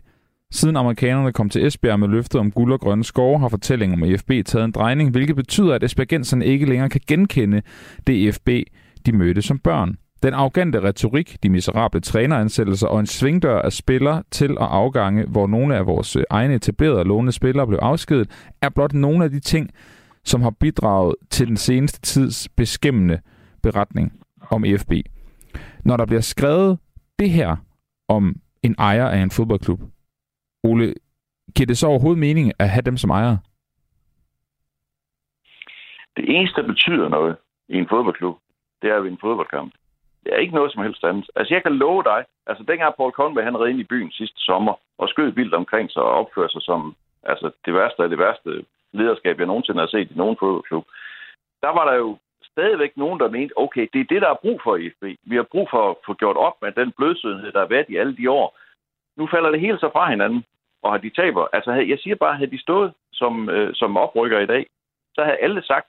Siden amerikanerne kom til Esbjerg med løftet om guld og grønne skove, har fortællingen om EFB taget en drejning, hvilket betyder, at esbjergenserne ikke længere kan genkende det EFB, de mødte som børn. Den arrogante retorik, de miserable træneransættelser og en svingdør af spillere til og afgange, hvor nogle af vores øh, egne etablerede lånede spillere blev afskedet, er blot nogle af de ting, som har bidraget til den seneste tids beskæmmende beretning om EFB. Når der bliver skrevet det her om en ejer af en fodboldklub, Ole, giver det så overhovedet mening at have dem som ejere? Det eneste, der betyder noget i en fodboldklub, det er ved en fodboldkamp. Det er ikke noget som helst andet. Altså, jeg kan love dig, altså dengang Paul Conway, han red ind i byen sidste sommer og skød vildt omkring sig og opførte sig som altså, det værste af det værste lederskab, jeg nogensinde har set i nogen fodboldklub. Der var der jo stadigvæk nogen, der mente, okay, det er det, der er brug for i FB. Vi har brug for at få gjort op med den blødsødenhed, der har været i alle de år. Nu falder det hele så fra hinanden, og har de taber. Altså, jeg siger bare, havde de stået som, øh, som oprykker i dag, så havde alle sagt,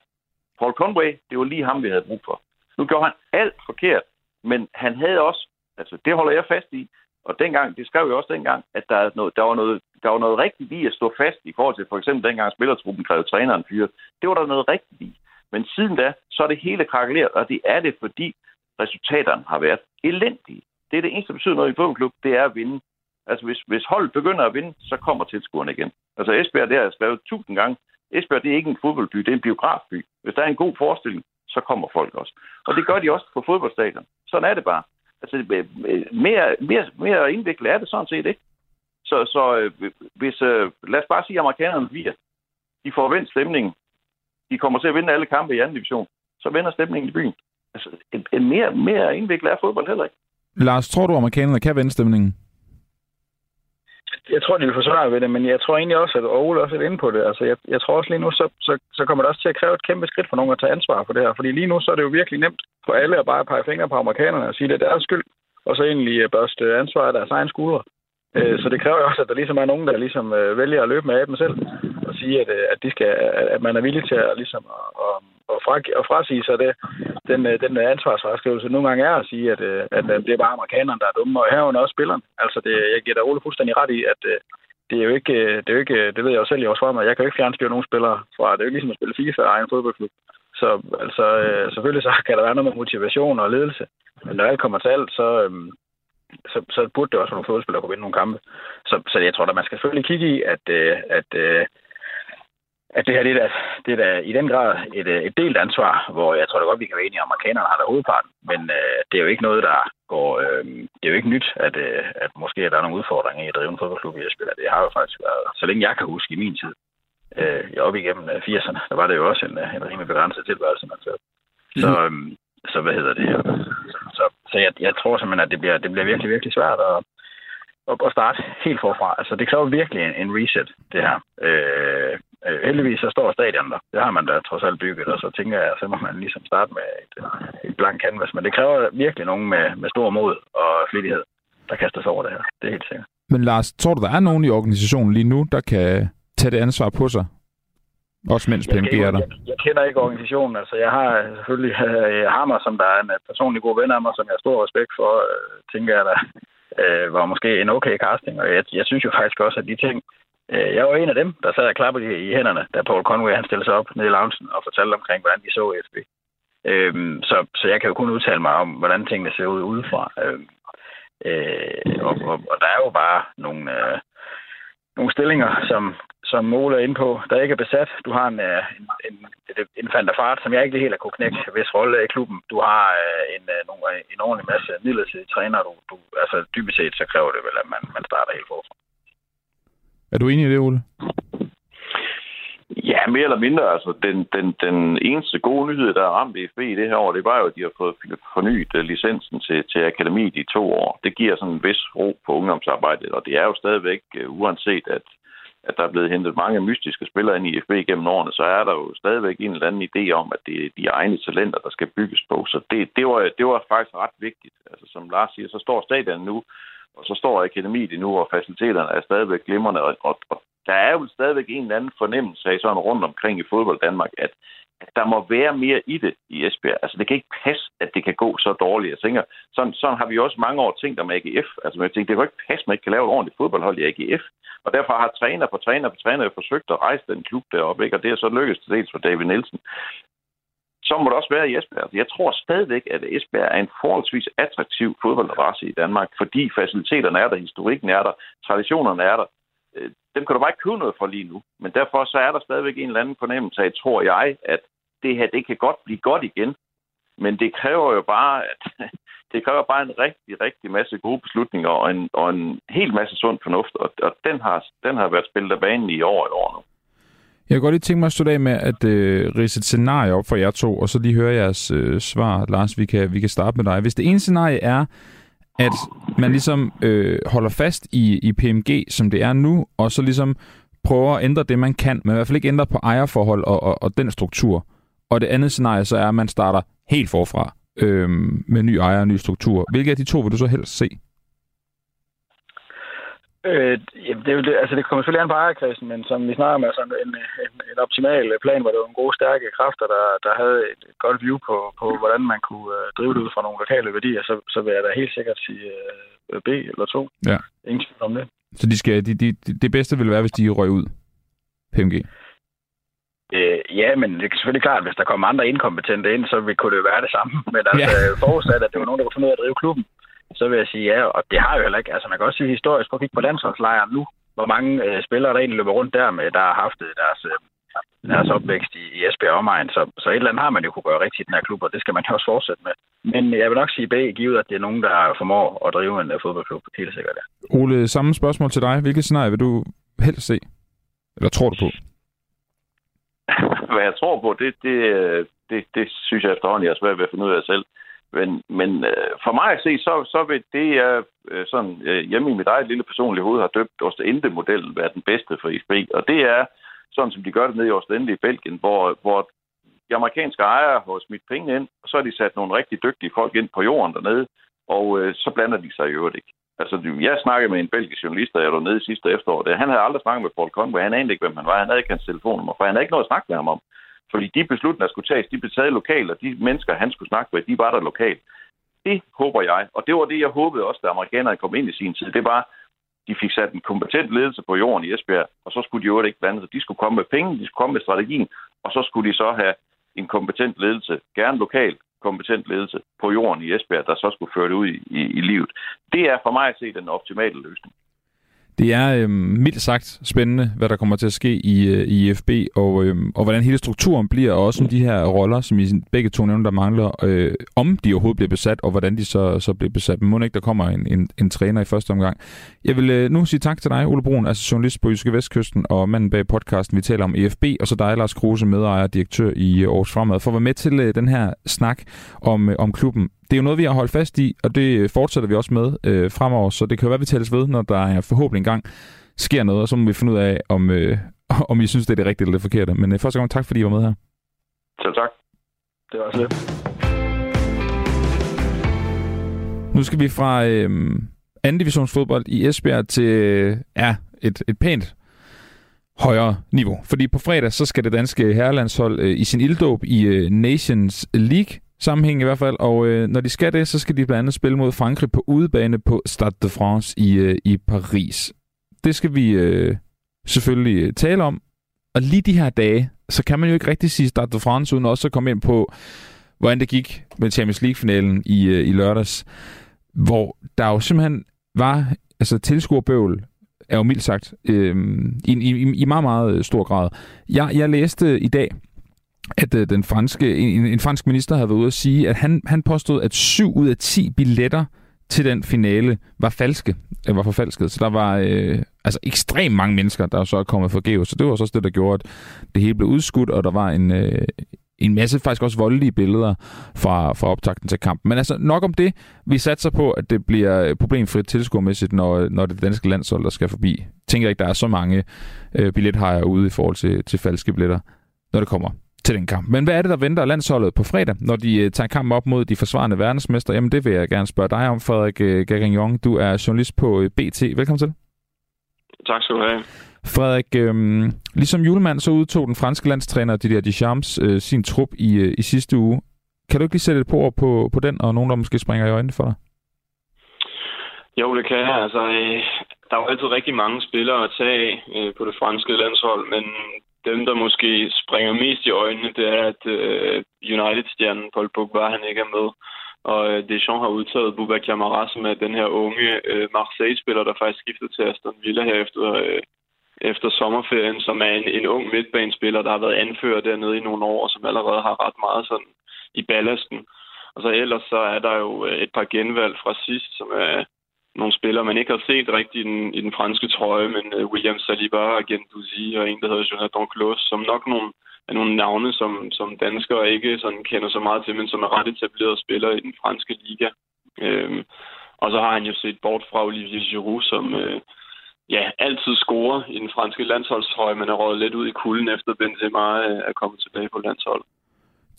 Paul Conway, det var lige ham, vi havde brug for. Nu gjorde han alt forkert, men han havde også, altså det holder jeg fast i, og dengang, det skrev jeg også dengang, at der, er noget, der, var noget, der var noget rigtigt i at stå fast i forhold til for eksempel dengang spillertruppen krævede træneren fyret. Det var der noget rigtigt i. Men siden da, så er det hele krakeleret, og det er det, fordi resultaterne har været elendige. Det er det eneste, der betyder noget i fodboldklub, det er at vinde. Altså, hvis, hvis holdet begynder at vinde, så kommer tilskuerne igen. Altså, Esbjerg, det har jeg skrevet tusind gange. Esbjerg, det er ikke en fodboldby, det er en biografby. Hvis der er en god forestilling, så kommer folk også. Og det gør de også på fodboldstadion. Sådan er det bare. Altså, øh, øh, mere, mere, mere indviklet er det sådan set ikke. Så, så øh, hvis, lad os bare sige, at amerikanerne bliver, de får vendt stemningen. De kommer til at vinde alle kampe i anden division. Så vender stemningen i byen. Altså, en, en mere, mere indviklet er fodbold heller ikke. Lars, tror du, at amerikanerne kan vende stemningen? Jeg tror, de vil forsvare ved det, men jeg tror egentlig også, at Ole også er inde på det. Altså, jeg, jeg tror også lige nu, så, så, så kommer det også til at kræve et kæmpe skridt for nogen at tage ansvar for det her. Fordi lige nu, så er det jo virkelig nemt for alle at bare pege fingre på amerikanerne og sige, at det er deres skyld, og så egentlig øh, børste ansvar af deres egen skuldre. Øh, så det kræver jo også, at der ligesom er nogen, der ligesom øh, vælger at løbe med dem selv og sige, at, øh, at, de skal, at man er villig til at, ligesom, at, at, fra, at frasige sig det, den, øh, den øh, ansvarsfraskrivelse nogle gange er at sige, at, øh, at det er bare amerikanerne, der er dumme, og herunder også spilleren. Altså, det, jeg giver dig Ole fuldstændig ret i, at det er jo ikke, det, er jo ikke, det ved jeg jo selv i års frem, jeg kan jo ikke fjernstyre nogen spillere fra, det er jo ikke ligesom at spille FIFA af en fodboldklub. Så altså, selvfølgelig så kan der være noget med motivation og ledelse, men når alt kommer til alt, så, så, så burde det også være nogle fodboldspillere kunne vinde nogle kampe. Så, så jeg tror at man skal selvfølgelig kigge i, at, at, at det her det er, da, det er da i den grad et, et delt ansvar, hvor jeg tror da godt, vi kan være enige, at amerikanerne har der hovedparten. Men øh, det er jo ikke noget, der går... Øh, det er jo ikke nyt, at, øh, at måske at der er nogle udfordringer i at drive en fodboldklub i Esbjerg. Det har jo faktisk været, så længe jeg kan huske i min tid, øh, jeg op igennem 80'erne, der var det jo også en, en rimelig begrænset tilværelse, man så. Så, øh, så hvad hedder det? Så, så jeg, jeg tror simpelthen, at det bliver, det bliver virkelig, virkelig svært at, at starte helt forfra. Altså, det kræver virkelig en, en reset, det her. Øh, øh, heldigvis så står stadion der. Det har man da trods alt bygget, og så tænker jeg, så må man ligesom starte med et, et blank canvas. Men det kræver virkelig nogen med, med stor mod og flittighed, der kaster sig over det her. Det er helt sikkert. Men Lars, tror du, der er nogen i organisationen lige nu, der kan tage det ansvar på sig? Også mens PMG er der. Jeg, jeg kender ikke organisationen. Altså, jeg har selvfølgelig uh, Hammer, som der er en personlig god ven af mig, som jeg har stor respekt for, uh, tænker jeg, der uh, var måske en okay casting. Og jeg, jeg synes jo faktisk også, at de ting... Øh, jeg var en af dem, der sad og klappede i, i hænderne, da Paul Conway han stillede sig op nede i loungen og fortalte omkring, hvordan de så FB. Øhm, så, så jeg kan jo kun udtale mig om, hvordan tingene ser ud udefra. Øhm, øh, og, og, og der er jo bare nogle, øh, nogle stillinger, som, som Mole er inde på, der ikke er besat. Du har en, øh, en, en, en, en som jeg ikke helt har kunne knække, hvis rolle er i klubben. Du har øh, en, øh, en, en ordentlig masse midlertidige træner. Du, du, altså dybest set, så kræver det vel, at man, man starter helt forfra. Er du enig i det, Ole? Ja, mere eller mindre. Altså, den, den, den eneste gode nyhed, der er ramt FB i det her år, det var jo, at de har fået fornyet øh, licensen til, til akademiet i to år. Det giver sådan en vis ro på ungdomsarbejdet, og det er jo stadigvæk, øh, uanset at, at der er blevet hentet mange mystiske spillere ind i FB gennem årene, så er der jo stadigvæk en eller anden idé om, at det er de egne talenter, der skal bygges på. Så det, det, var, det var faktisk ret vigtigt. Altså, som Lars siger, så står stadion nu, og så står akademiet endnu, og faciliteterne er stadigvæk glimrende, og, og, og der er jo stadigvæk en eller anden fornemmelse af sådan rundt omkring i fodbold Danmark, at, at der må være mere i det i Esbjerg. Altså, det kan ikke passe, at det kan gå så dårligt. Jeg tænker, sådan, sådan har vi også mange år tænkt om AGF. Altså, jeg tænker, det kan ikke passe, at man ikke kan lave et ordentligt fodboldhold i AGF. Og derfor har træner på træner på træner forsøgt at rejse den klub deroppe, ikke? og det er så lykkedes til dels for David Nielsen. Så må det også være i Esbjerg. Jeg tror stadigvæk, at Esbjerg er en forholdsvis attraktiv fodboldadresse i Danmark, fordi faciliteterne er der, historikken er der, traditionerne er der. Øh, dem kan du bare ikke købe noget for lige nu. Men derfor så er der stadigvæk en eller anden fornemmelse af, tror jeg, at det her, det kan godt blive godt igen. Men det kræver jo bare, at det kræver bare en rigtig, rigtig masse gode beslutninger og en, og en helt masse sund fornuft, og, og den, har, den har været spillet af banen i år et år nu. Jeg kunne godt lige tænke mig at slutte af med at øh, rise et scenarie op for jer to, og så lige høre jeres øh, svar. Lars, vi kan, vi kan starte med dig. Hvis det ene scenarie er, at man ligesom øh, holder fast i, i PMG, som det er nu, og så ligesom prøver at ændre det, man kan, men i hvert fald ikke ændre på ejerforhold og, og, og den struktur. Og det andet scenarie så er, at man starter helt forfra øh, med ny ejer og ny struktur. Hvilke af de to vil du så helst se? Øh, det, er jo det, altså det kommer selvfølgelig an på ejerkredsen, men som vi snakker om, altså en, en, en optimal plan, hvor det var en god, stærke kræfter, der, der havde et godt view på, på hvordan man kunne uh, drive det ud fra nogle lokale værdier, så, så vil jeg da helt sikkert sige uh, B eller 2. Ja. Ingen tvivl om det. Så de skal, de, de, det bedste ville være, hvis de røg ud, PMG? Øh, ja, men det er selvfølgelig klart, at hvis der kommer andre inkompetente ind, så kunne det jo være det samme. Men altså, ja. forudsat, at det var nogen, der kunne finde ud af at drive klubben, så vil jeg sige ja, og det har jo heller ikke, altså man kan også sige historisk, prøv at kigge på landsholdslejren nu, hvor mange øh, spillere, der egentlig løber rundt der med, der har haft øh, deres, øh, deres opvækst i, i Esbjerg omegn, så, så et eller andet har man jo kunne gøre rigtigt i den her klub, og det skal man jo også fortsætte med. Men jeg vil nok sige B, givet at det er nogen, der formår at drive en uh, fodboldklub, helt sikkert ja. Ole, samme spørgsmål til dig. Hvilket scenarie vil du helst se? Eller tror du på? Hvad jeg tror på, det, det, øh, det, det synes jeg efterhånden, jeg er svært ved at finde ud af selv. Men, men øh, for mig at se, så, så vil det, jeg øh, sådan, øh, hjemme i mit eget lille personlige hoved har døbt Ostende-modellen være den bedste for ISB. Og det er sådan, som de gør det nede i Ostende i Belgien, hvor, hvor de amerikanske ejere har smidt penge ind, og så har de sat nogle rigtig dygtige folk ind på jorden dernede, og øh, så blander de sig i øvrigt ikke. Altså, jeg snakkede med en belgisk journalist, der jeg var nede sidste efterår. Det, han havde aldrig snakket med Paul Conway. Han anede ikke, hvem han var. Han havde ikke hans telefonnummer, for han havde ikke noget at snakke med ham om. Fordi de beslutninger, der skulle tages, de blev taget lokalt, og de mennesker, han skulle snakke med, de var der lokalt. Det håber jeg, og det var det, jeg håbede også, da amerikanerne kom ind i sin tid. Det var, de fik sat en kompetent ledelse på jorden i Esbjerg, og så skulle de jo ikke blande sig. De skulle komme med penge, de skulle komme med strategien, og så skulle de så have en kompetent ledelse, gerne lokal kompetent ledelse på jorden i Esbjerg, der så skulle føre det ud i, i, i livet. Det er for mig at se den optimale løsning. Det er øh, mildt sagt spændende, hvad der kommer til at ske i, øh, i FB, og, øh, og hvordan hele strukturen bliver, og også om de her roller, som I begge to nævner, der mangler, øh, om de overhovedet bliver besat, og hvordan de så, så bliver besat. Men må ikke, der kommer en, en, en træner i første omgang. Jeg vil øh, nu sige tak til dig, Ole Brun, altså journalist på Jyske Vestkysten, og manden bag podcasten, vi taler om EFB, og så dig, Lars Kruse, medejer og direktør i øh, Aarhus Fremad, for at være med til øh, den her snak om, øh, om klubben det er jo noget, vi har holdt fast i, og det fortsætter vi også med øh, fremover, så det kan jo være, vi tales ved, når der er forhåbentlig engang sker noget, og så må vi finde ud af, om, øh, om I synes, det er det rigtige eller det forkerte. Men øh, første gang, tak fordi I var med her. Selv tak. Det var også lidt. Nu skal vi fra øh, anden divisionsfodbold i Esbjerg til øh, ja, et, et pænt højere niveau. Fordi på fredag, så skal det danske herrelandshold øh, i sin ilddåb i øh, Nations League sammenhæng i hvert fald. Og øh, når de skal det, så skal de blandt andet spille mod Frankrig på udebane på Stade de France i, øh, i Paris. Det skal vi øh, selvfølgelig øh, tale om. Og lige de her dage, så kan man jo ikke rigtig sige Stade de France, uden også at komme ind på, hvordan det gik med Champions League-finalen i, øh, i lørdags, hvor der jo simpelthen var altså tilskuerbøvl, er jo mildt sagt, øh, i, i, i meget, meget øh, stor grad. Jeg, jeg læste øh, i dag, at øh, den franske, en, en fransk minister havde været ude at sige, at han, han påstod, at 7 ud af 10 billetter til den finale var falske, øh, var forfalsket. Så der var øh, altså ekstremt mange mennesker, der så er kommet forgæves. Så det var også det, der gjorde, at det hele blev udskudt, og der var en, øh, en masse faktisk også voldelige billeder fra, fra optakten til kampen. Men altså nok om det. Vi satser på, at det bliver problemfrit tilskuermæssigt, når, når det danske landshold der skal forbi. Jeg tænker ikke, der er så mange øh, billethajer ude i forhold til, til falske billetter, når det kommer til den kamp. Men hvad er det, der venter landsholdet på fredag, når de øh, tager kampen op mod de forsvarende verdensmester? Jamen det vil jeg gerne spørge dig om, Frederik øh, Gagignon. Du er journalist på øh, BT. Velkommen til. Tak skal du have. Frederik, øh, ligesom julemand, så udtog den franske landstræner Didier Deschamps øh, sin trup i, øh, i sidste uge. Kan du ikke lige sætte et på ord på, på den, og nogen, der måske springer i øjnene for dig? Jo, det kan jeg. Altså, øh, der er jo altid rigtig mange spillere at tage af øh, på det franske landshold, men dem, der måske springer mest i øjnene, det er, at øh, United-stjernen Paul Pogba, han ikke er med. Og øh, Deschamps har udtaget Bubba Kamara, som er den her unge øh, Marseille-spiller, der faktisk skiftede til Aston Villa her efter, øh, efter sommerferien, som er en, en ung midtbanespiller, der har været anført dernede i nogle år, og som allerede har ret meget sådan i ballasten. Og så ellers så er der jo øh, et par genvalg fra sidst, som er nogle spillere, man ikke har set rigtigt i den, i den franske trøje, men uh, William Saliba, Gendouzi og en, der hedder Jonathan Klos, som nok nogle, er nogle navne, som, som danskere ikke sådan kender så meget til, men som er ret etablerede spillere i den franske liga. Øhm, og så har han jo set bort fra Olivier Giroud, som øh, ja, altid scorer i den franske landsholdstrøje, men er røget lidt ud i kulden efter Benzema øh, er kommet tilbage på landsholdet.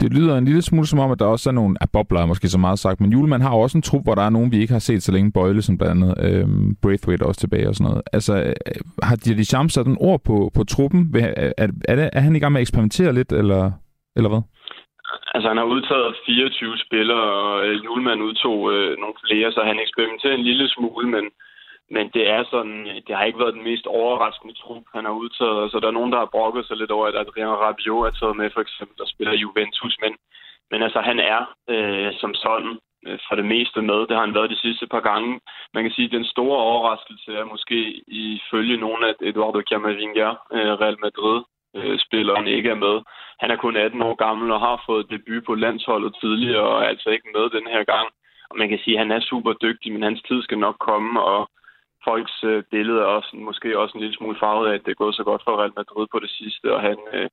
Det lyder en lille smule som om, at der også er nogle af bobler, måske så meget sagt, men Julemand har også en trup, hvor der er nogen, vi ikke har set så længe. Bøjlesen blandt andet, øhm, Braithwaite også tilbage og sådan noget. Altså, øh, har de Champs sat en ord på, på truppen? Er, er, er, det, er han i gang med at eksperimentere lidt, eller, eller hvad? Altså, han har udtaget 24 spillere, og øh, Julemand udtog øh, nogle flere, så han eksperimenterer en lille smule, men men det er sådan, det har ikke været den mest overraskende trup, han har udtaget. Så altså, der er nogen, der har brokket sig lidt over, at Adrian Rabiot er taget med, for eksempel, der spiller Juventus. Men, men altså, han er øh, som sådan øh, for det meste med. Det har han været de sidste par gange. Man kan sige, at den store overraskelse er måske ifølge nogen, at Eduardo Camavinga, øh, Real Madrid, øh, spilleren ikke er med. Han er kun 18 år gammel og har fået debut på landsholdet tidligere, og er altså ikke med den her gang. Og man kan sige, at han er super dygtig, men hans tid skal nok komme, og folks øh, billede er også, måske også en lille smule farvet af, at det er gået så godt for Real Madrid på det sidste, og han, øh,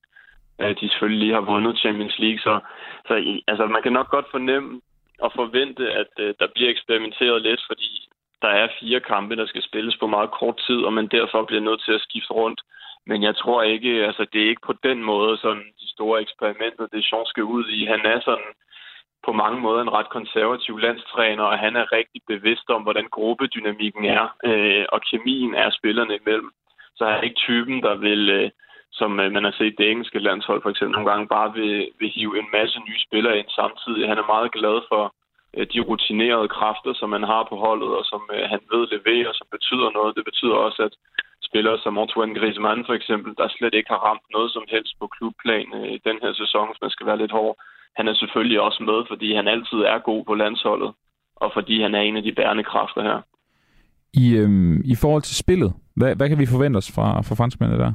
at de selvfølgelig lige har vundet Champions League. Så, så altså, man kan nok godt fornemme og forvente, at øh, der bliver eksperimenteret lidt, fordi der er fire kampe, der skal spilles på meget kort tid, og man derfor bliver nødt til at skifte rundt. Men jeg tror ikke, altså det er ikke på den måde, sådan de store eksperimenter, det Sean skal ud i. Han er sådan på mange måder en ret konservativ landstræner, og han er rigtig bevidst om, hvordan gruppedynamikken er, øh, og kemien er spillerne imellem. Så han er ikke typen, der vil, øh, som øh, man har set det engelske landshold for eksempel nogle gange, bare vil, vil hive en masse nye spillere ind samtidig. Han er meget glad for øh, de rutinerede kræfter, som man har på holdet, og som øh, han ved leverer, som betyder noget. Det betyder også, at spillere som Antoine Griezmann for eksempel, der slet ikke har ramt noget som helst på klubplan øh, i den her sæson, hvis man skal være lidt hård han er selvfølgelig også med, fordi han altid er god på landsholdet, og fordi han er en af de bærende kræfter her. I, øhm, i forhold til spillet, hvad, hvad kan vi forvente os fra, fra franskmændene der?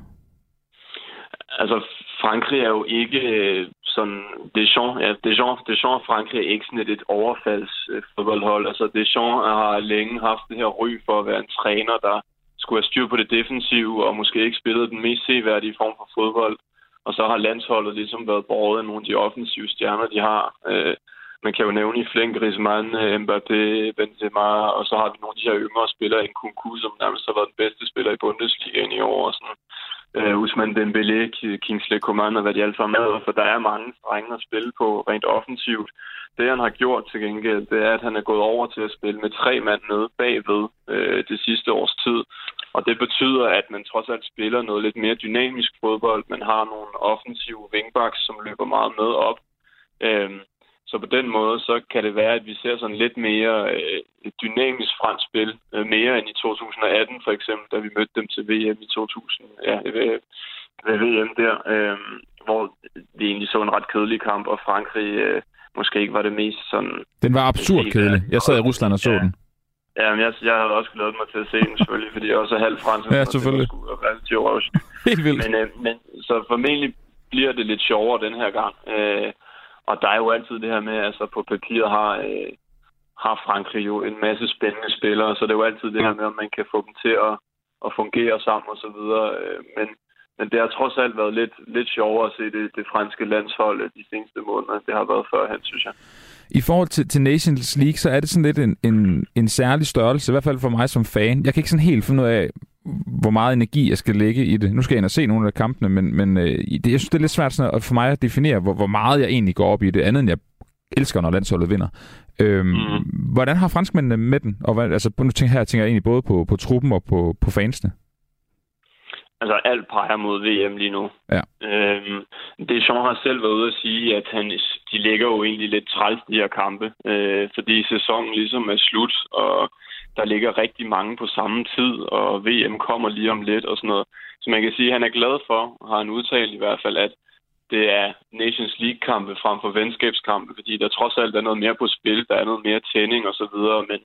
Altså, Frankrig er jo ikke øh, sådan... Deschamps, ja, Deschamps, Deschamps og Frankrig er ikke sådan et, et overfaldsfodboldhold. Altså, Deschamps har længe haft det her ry for at være en træner, der skulle have styr på det defensive, og måske ikke spillet den mest seværdige form for fodbold. Og så har landsholdet ligesom været båret af nogle af de offensive stjerner, de har. Øh, man kan jo nævne i Flink, Griezmann, øh, Mbappé, Benzema, og så har vi nogle af de her yngre spillere, en Kunku, som nærmest har været den bedste spiller i Bundesligaen i år. Og sådan øh, Usman Dembélé, Kingsley Coman og hvad de alle sammen er, for der er mange strenge at spille på rent offensivt. Det han har gjort til gengæld, det er, at han er gået over til at spille med tre mand nede bagved øh, det sidste års tid. Og det betyder, at man trods alt spiller noget lidt mere dynamisk fodbold. Man har nogle offensive wingbacks, som løber meget med op. Øhm, så på den måde, så kan det være, at vi ser sådan lidt mere øh, dynamisk fransk spil, øh, mere end i 2018 for eksempel, da vi mødte dem til VM i 2000, ja, ved, ved VM der, øh, hvor det egentlig så en ret kedelig kamp, og Frankrig øh, måske ikke var det mest sådan... Den var absurd kedelig. Jeg sad i Rusland og så ja. den. Ja, men jeg, jeg havde også glædet mig til at se den selvfølgelig, fordi jeg også er halv fransk. Ja, selvfølgelig. Og relativt Helt vildt. Men, øh, men så formentlig bliver det lidt sjovere den her gang. Øh, og der er jo altid det her med, altså på papiret har, øh, har Frankrig jo en masse spændende spillere, så det er jo altid det her med, om man kan få dem til at, at fungere sammen og så videre. Øh, men, men det har trods alt været lidt, lidt sjovere at se det, det franske landshold de seneste måneder. Det har været førhen, synes jeg. I forhold til, til Nations League, så er det sådan lidt en, en, en særlig størrelse, i hvert fald for mig som fan. Jeg kan ikke sådan helt finde ud af, hvor meget energi jeg skal lægge i det. Nu skal jeg ind og se nogle af kampene, men, men øh, det, jeg synes, det er lidt svært sådan at, for mig at definere, hvor, hvor meget jeg egentlig går op i det, andet end jeg elsker, når landsholdet vinder. Øhm, mm. Hvordan har franskmændene med den? Og hvad, altså, nu tænker, her tænker jeg egentlig både på, på truppen og på, på fansene. Altså, alt peger mod VM lige nu. Ja. Øhm, Deschamps har selv været ude at sige, at han, de ligger jo egentlig lidt træls, de her kampe, øh, fordi sæsonen ligesom er slut, og der ligger rigtig mange på samme tid, og VM kommer lige om lidt og sådan noget. Så man kan sige, at han er glad for, har han udtalt i hvert fald, at det er Nations League-kampe frem for venskabskampe, fordi der trods alt er noget mere på spil, der er noget mere tænding og så videre, men,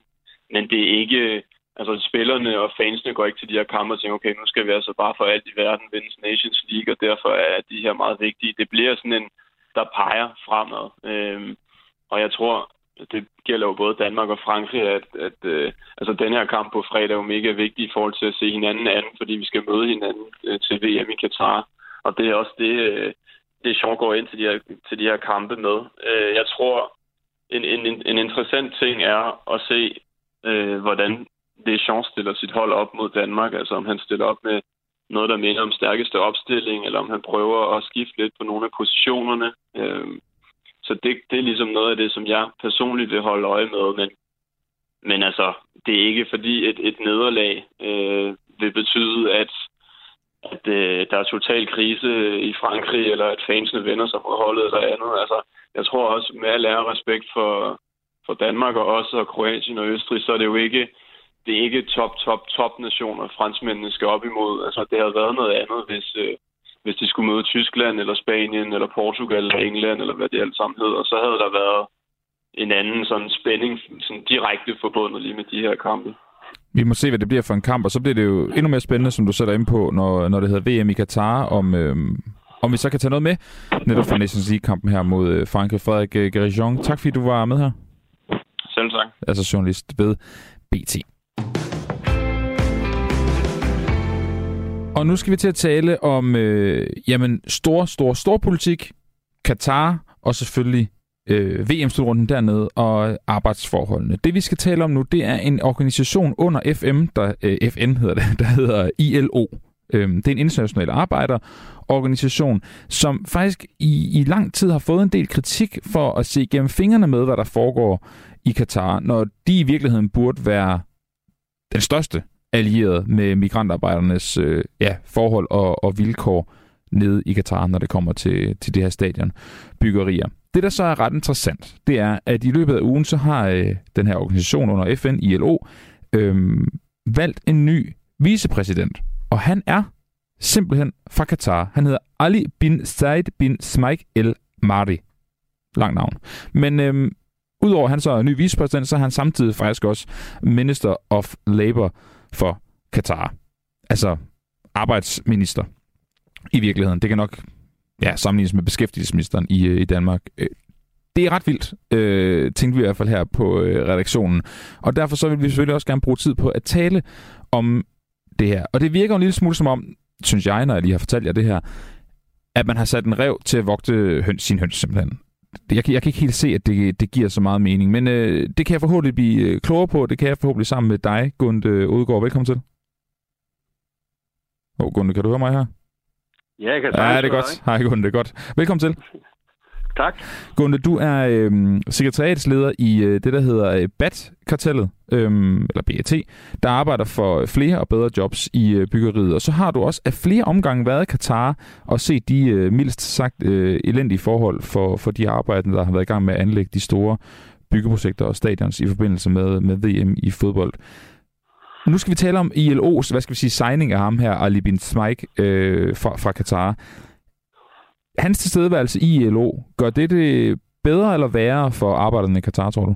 men det er ikke... Altså, spillerne og fansene går ikke til de her kampe og tænker, okay, nu skal vi altså bare for alt i verden vinde Nations League, og derfor er de her meget vigtige. Det bliver sådan en, der peger fremad. Øhm, og jeg tror, det gælder jo både Danmark og Frankrig, at, at øh, altså, den her kamp på fredag er jo mega vigtig i forhold til at se hinanden anden, fordi vi skal møde hinanden øh, til VM i Katar. Og det er også det, øh, det Sean går ind til de her, til de her kampe med. Øh, jeg tror, en, en, en interessant ting er at se, øh, hvordan Deschamps stiller sit hold op mod Danmark. Altså om han stiller op med noget, der minder om stærkeste opstilling, eller om han prøver at skifte lidt på nogle af positionerne. Øh, så det, det er ligesom noget af det, som jeg personligt vil holde øje med. Men, men altså, det er ikke fordi et, et nederlag øh, vil betyde, at at øh, der er total krise i Frankrig, eller at fansene vender sig på holdet eller andet. Altså, jeg tror også, med al ære respekt for, for Danmark og også og Kroatien og Østrig, så er det jo ikke, det er ikke top, top, top nationer, franskmændene skal op imod. Altså, det havde været noget andet, hvis, øh, hvis de skulle møde Tyskland, eller Spanien, eller Portugal, eller England, eller hvad det alt sammen hedder. Så havde der været en anden sådan spænding sådan direkte forbundet lige med de her kampe. Vi må se, hvad det bliver for en kamp, og så bliver det jo endnu mere spændende, som du sætter ind på, når, når det hedder VM i Katar, om, øhm, om vi så kan tage noget med netop fra Nations League-kampen her mod øh, Frankrig. Frederik øh, Garijon, tak fordi du var med her. Selv tak. Altså journalist ved BT. Og nu skal vi til at tale om øh, jamen, stor, stor, stor politik, Katar og selvfølgelig øh, VM-slutrunden dernede og arbejdsforholdene. Det vi skal tale om nu, det er en organisation under FM, der, øh, FN hedder det, der hedder ILO. Øh, det er en international arbejderorganisation, som faktisk i, i lang tid har fået en del kritik for at se gennem fingrene med, hvad der foregår i Katar, når de i virkeligheden burde være den største allieret med migrantarbejdernes øh, ja, forhold og, og vilkår nede i Katar, når det kommer til, til det her stadionbyggerier. Det, der så er ret interessant, det er, at i løbet af ugen, så har øh, den her organisation under FN, ILO, øh, valgt en ny vicepræsident. Og han er simpelthen fra Katar. Han hedder Ali bin Said bin Smaik El Mari. Lang navn. Men øh, udover at han så er ny vicepræsident, så er han samtidig faktisk også Minister of Labour for Katar. Altså arbejdsminister i virkeligheden. Det kan nok ja, sammenlignes med beskæftigelsesministeren i, øh, i Danmark. Øh, det er ret vildt, øh, tænkte vi i hvert fald her på øh, redaktionen. Og derfor så vil vi selvfølgelig også gerne bruge tid på at tale om det her. Og det virker en lille smule som om, synes jeg, når jeg lige har fortalt jer det her, at man har sat en rev til at vogte høns, sin høns simpelthen. Jeg, jeg kan ikke helt se, at det, det giver så meget mening, men øh, det kan jeg forhåbentlig blive øh, klogere på. Det kan jeg forhåbentlig sammen med dig, Gunde Udgaard. Velkommen til. Åh, oh, Gunde, kan du høre mig her? Ja, jeg kan Ja, det er godt. Hej Gunde, det er godt. Velkommen til. Tak. Gunde, du er øh, sekretariatsleder i øh, det, der hedder øh, BAT-kartellet, øh, eller BAT, der arbejder for flere og bedre jobs i øh, byggeriet. Og så har du også af flere omgange været i Katar og set de øh, mildst sagt øh, elendige forhold for, for de arbejdere, der har været i gang med at anlægge de store byggeprojekter og stadions i forbindelse med, med VM i fodbold. Nu skal vi tale om ILO's, hvad skal vi sige, signing af ham her, Ali bin Smaik øh, fra, fra Katar. Hans tilstedeværelse i ILO, gør det det bedre eller værre for arbejderne i Katar, tror du?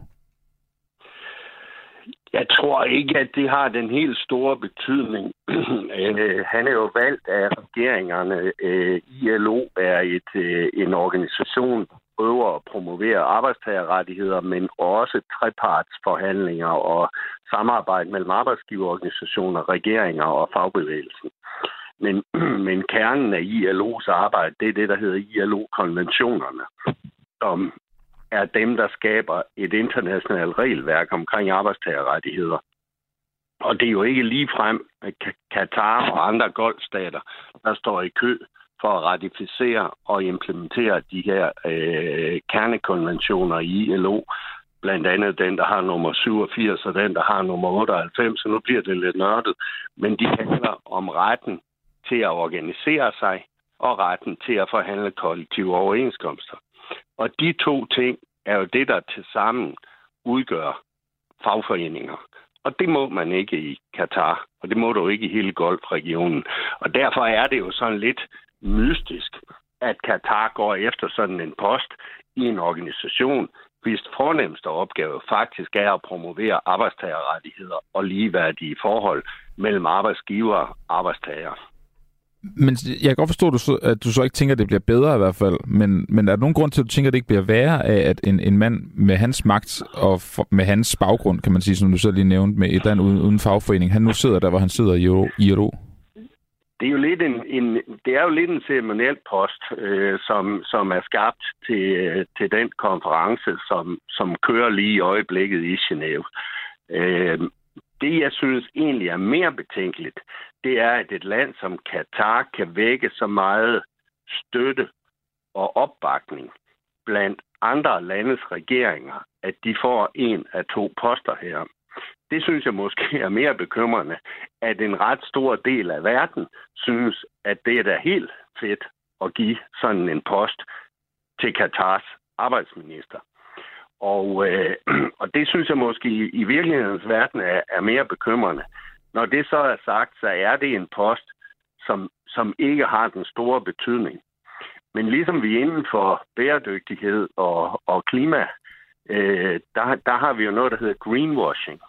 Jeg tror ikke, at det har den helt store betydning. Øh, han er jo valgt af regeringerne. Øh, ILO er et, øh, en organisation, der prøver at promovere arbejdstagerrettigheder, men også trepartsforhandlinger og samarbejde mellem arbejdsgiverorganisationer, regeringer og fagbevægelsen. Men, men kernen af ILO's arbejde, det er det, der hedder ILO-konventionerne, som er dem, der skaber et internationalt regelværk omkring arbejdstagerrettigheder. Og det er jo ikke lige frem Katar og andre golfstater, der står i kø for at ratificere og implementere de her øh, kernekonventioner i ILO. Blandt andet den, der har nummer 87 og den, der har nummer 98, så nu bliver det lidt nørdet. Men de handler om retten til at organisere sig og retten til at forhandle kollektive overenskomster. Og de to ting er jo det, der til sammen udgør fagforeninger. Og det må man ikke i Katar, og det må du ikke i hele golfregionen. Og derfor er det jo sådan lidt mystisk, at Katar går efter sådan en post i en organisation, hvis fornemmeste opgave faktisk er at promovere arbejdstagerrettigheder og ligeværdige forhold mellem arbejdsgiver og arbejdstager. Men jeg kan godt forstå, at du, så, at du så ikke tænker, at det bliver bedre i hvert fald. Men, men er der nogen grund til, at du tænker, at det ikke bliver værre af, at en, en mand med hans magt og for, med hans baggrund, kan man sige, som du selv lige nævnte, med et land uden, uden fagforening, han nu sidder der, hvor han sidder i IRO? Det er jo lidt en, en, det er jo lidt en ceremoniel post, øh, som, som er skabt til, øh, til den konference, som, som kører lige i øjeblikket i Genève. Øh, det, jeg synes egentlig er mere betænkeligt, det er, at et land som Katar kan vække så meget støtte og opbakning blandt andre landes regeringer, at de får en af to poster her. Det synes jeg måske er mere bekymrende, at en ret stor del af verden synes, at det er da helt fedt at give sådan en post til Katars arbejdsminister. Og, øh, og det synes jeg måske i, i virkelighedens verden er, er mere bekymrende. Når det så er sagt, så er det en post, som, som ikke har den store betydning. Men ligesom vi inden for bæredygtighed og, og klima, øh, der, der har vi jo noget, der hedder greenwashing.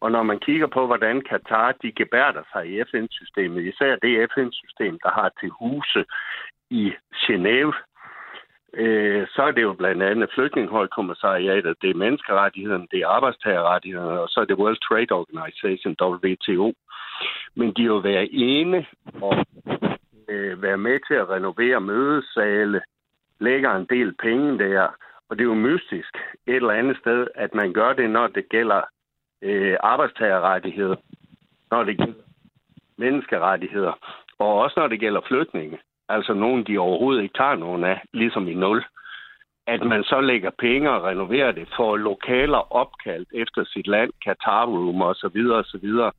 Og når man kigger på, hvordan Katar de gebærder sig i FN-systemet, især det FN-system, der har til huse i Genève, øh, så er det jo blandt andet flygtningehøjkommissariatet, det er menneskerettighederne, det er arbejdstagerrettighederne, og så er det World Trade Organization, WTO. Men de jo være ene og øh, være med til at renovere mødesale, lægger en del penge der, og det er jo mystisk et eller andet sted, at man gør det, når det gælder øh, arbejdstagerrettigheder, når det gælder menneskerettigheder, og også når det gælder flygtninge altså nogen, de overhovedet ikke tager nogen af, ligesom i nul, at man så lægger penge og renoverer det for lokaler opkaldt efter sit land, Qatar Room og så videre og så videre.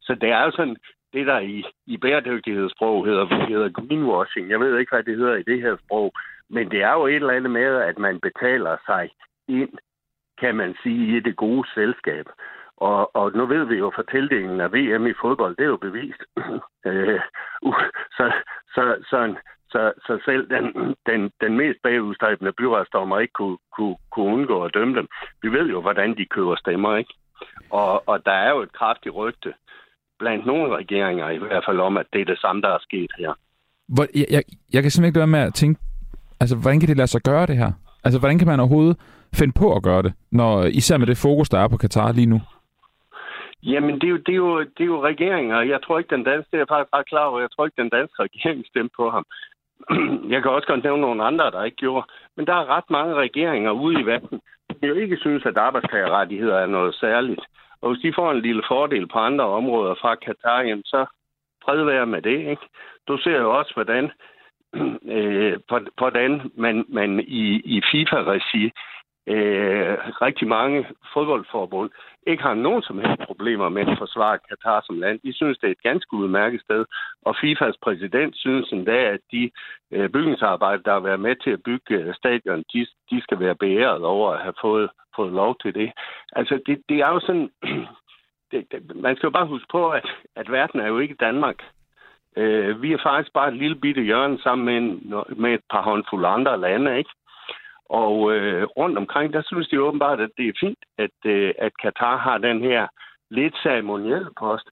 Så det er altså det der i, i bæredygtighedssprog hedder, hedder greenwashing. Jeg ved ikke, hvad det hedder i det her sprog, men det er jo et eller andet med, at man betaler sig ind, kan man sige, i det gode selskab. Og, og nu ved vi jo fra tildelingen af VM i fodbold, det er jo bevist. øh, uh, så, så, så, så, så selv den, den, den mest bagudstræbende byretsdommer ikke kunne, kunne, kunne undgå at dømme dem. Vi ved jo, hvordan de køber stemmer, ikke? Og, og der er jo et kraftigt rygte blandt nogle regeringer i hvert fald om, at det er det samme, der er sket her. Hvor, jeg, jeg, jeg kan simpelthen ikke være med at tænke, altså hvordan kan det lade sig gøre det her? Altså hvordan kan man overhovedet finde på at gøre det, når, især med det fokus, der er på Katar lige nu? Jamen, det er, jo, det, er jo, det er jo regeringer. Jeg tror ikke, den danske, det er jeg faktisk ret klar over, jeg tror ikke, den danske regering stemte på ham. Jeg kan også godt nævne nogle andre, der ikke gjorde. Men der er ret mange regeringer ude i verden, som jo ikke synes, at arbejdstagerrettigheder er noget særligt. Og hvis de får en lille fordel på andre områder fra Katar, så fred være med det. Ikke? Du ser jo også, hvordan, øh, hvordan man, man i, i FIFA-regi øh, rigtig mange fodboldforbund ikke har nogen som helst problemer med at forsvare Katar som land. De synes, det er et ganske udmærket sted, og FIFAs præsident synes endda, at de øh, bygningsarbejder, der har været med til at bygge øh, stadion, de, de skal være beæret over at have fået, fået lov til det. Altså, det, det er jo sådan... Det, det, man skal jo bare huske på, at, at verden er jo ikke Danmark. Øh, vi er faktisk bare et lille bitte hjørne sammen med, en, med et par håndfulde andre lande, ikke? Og øh, rundt omkring, der synes de åbenbart, at det er fint, at, øh, at Katar har den her lidt ceremonielle post.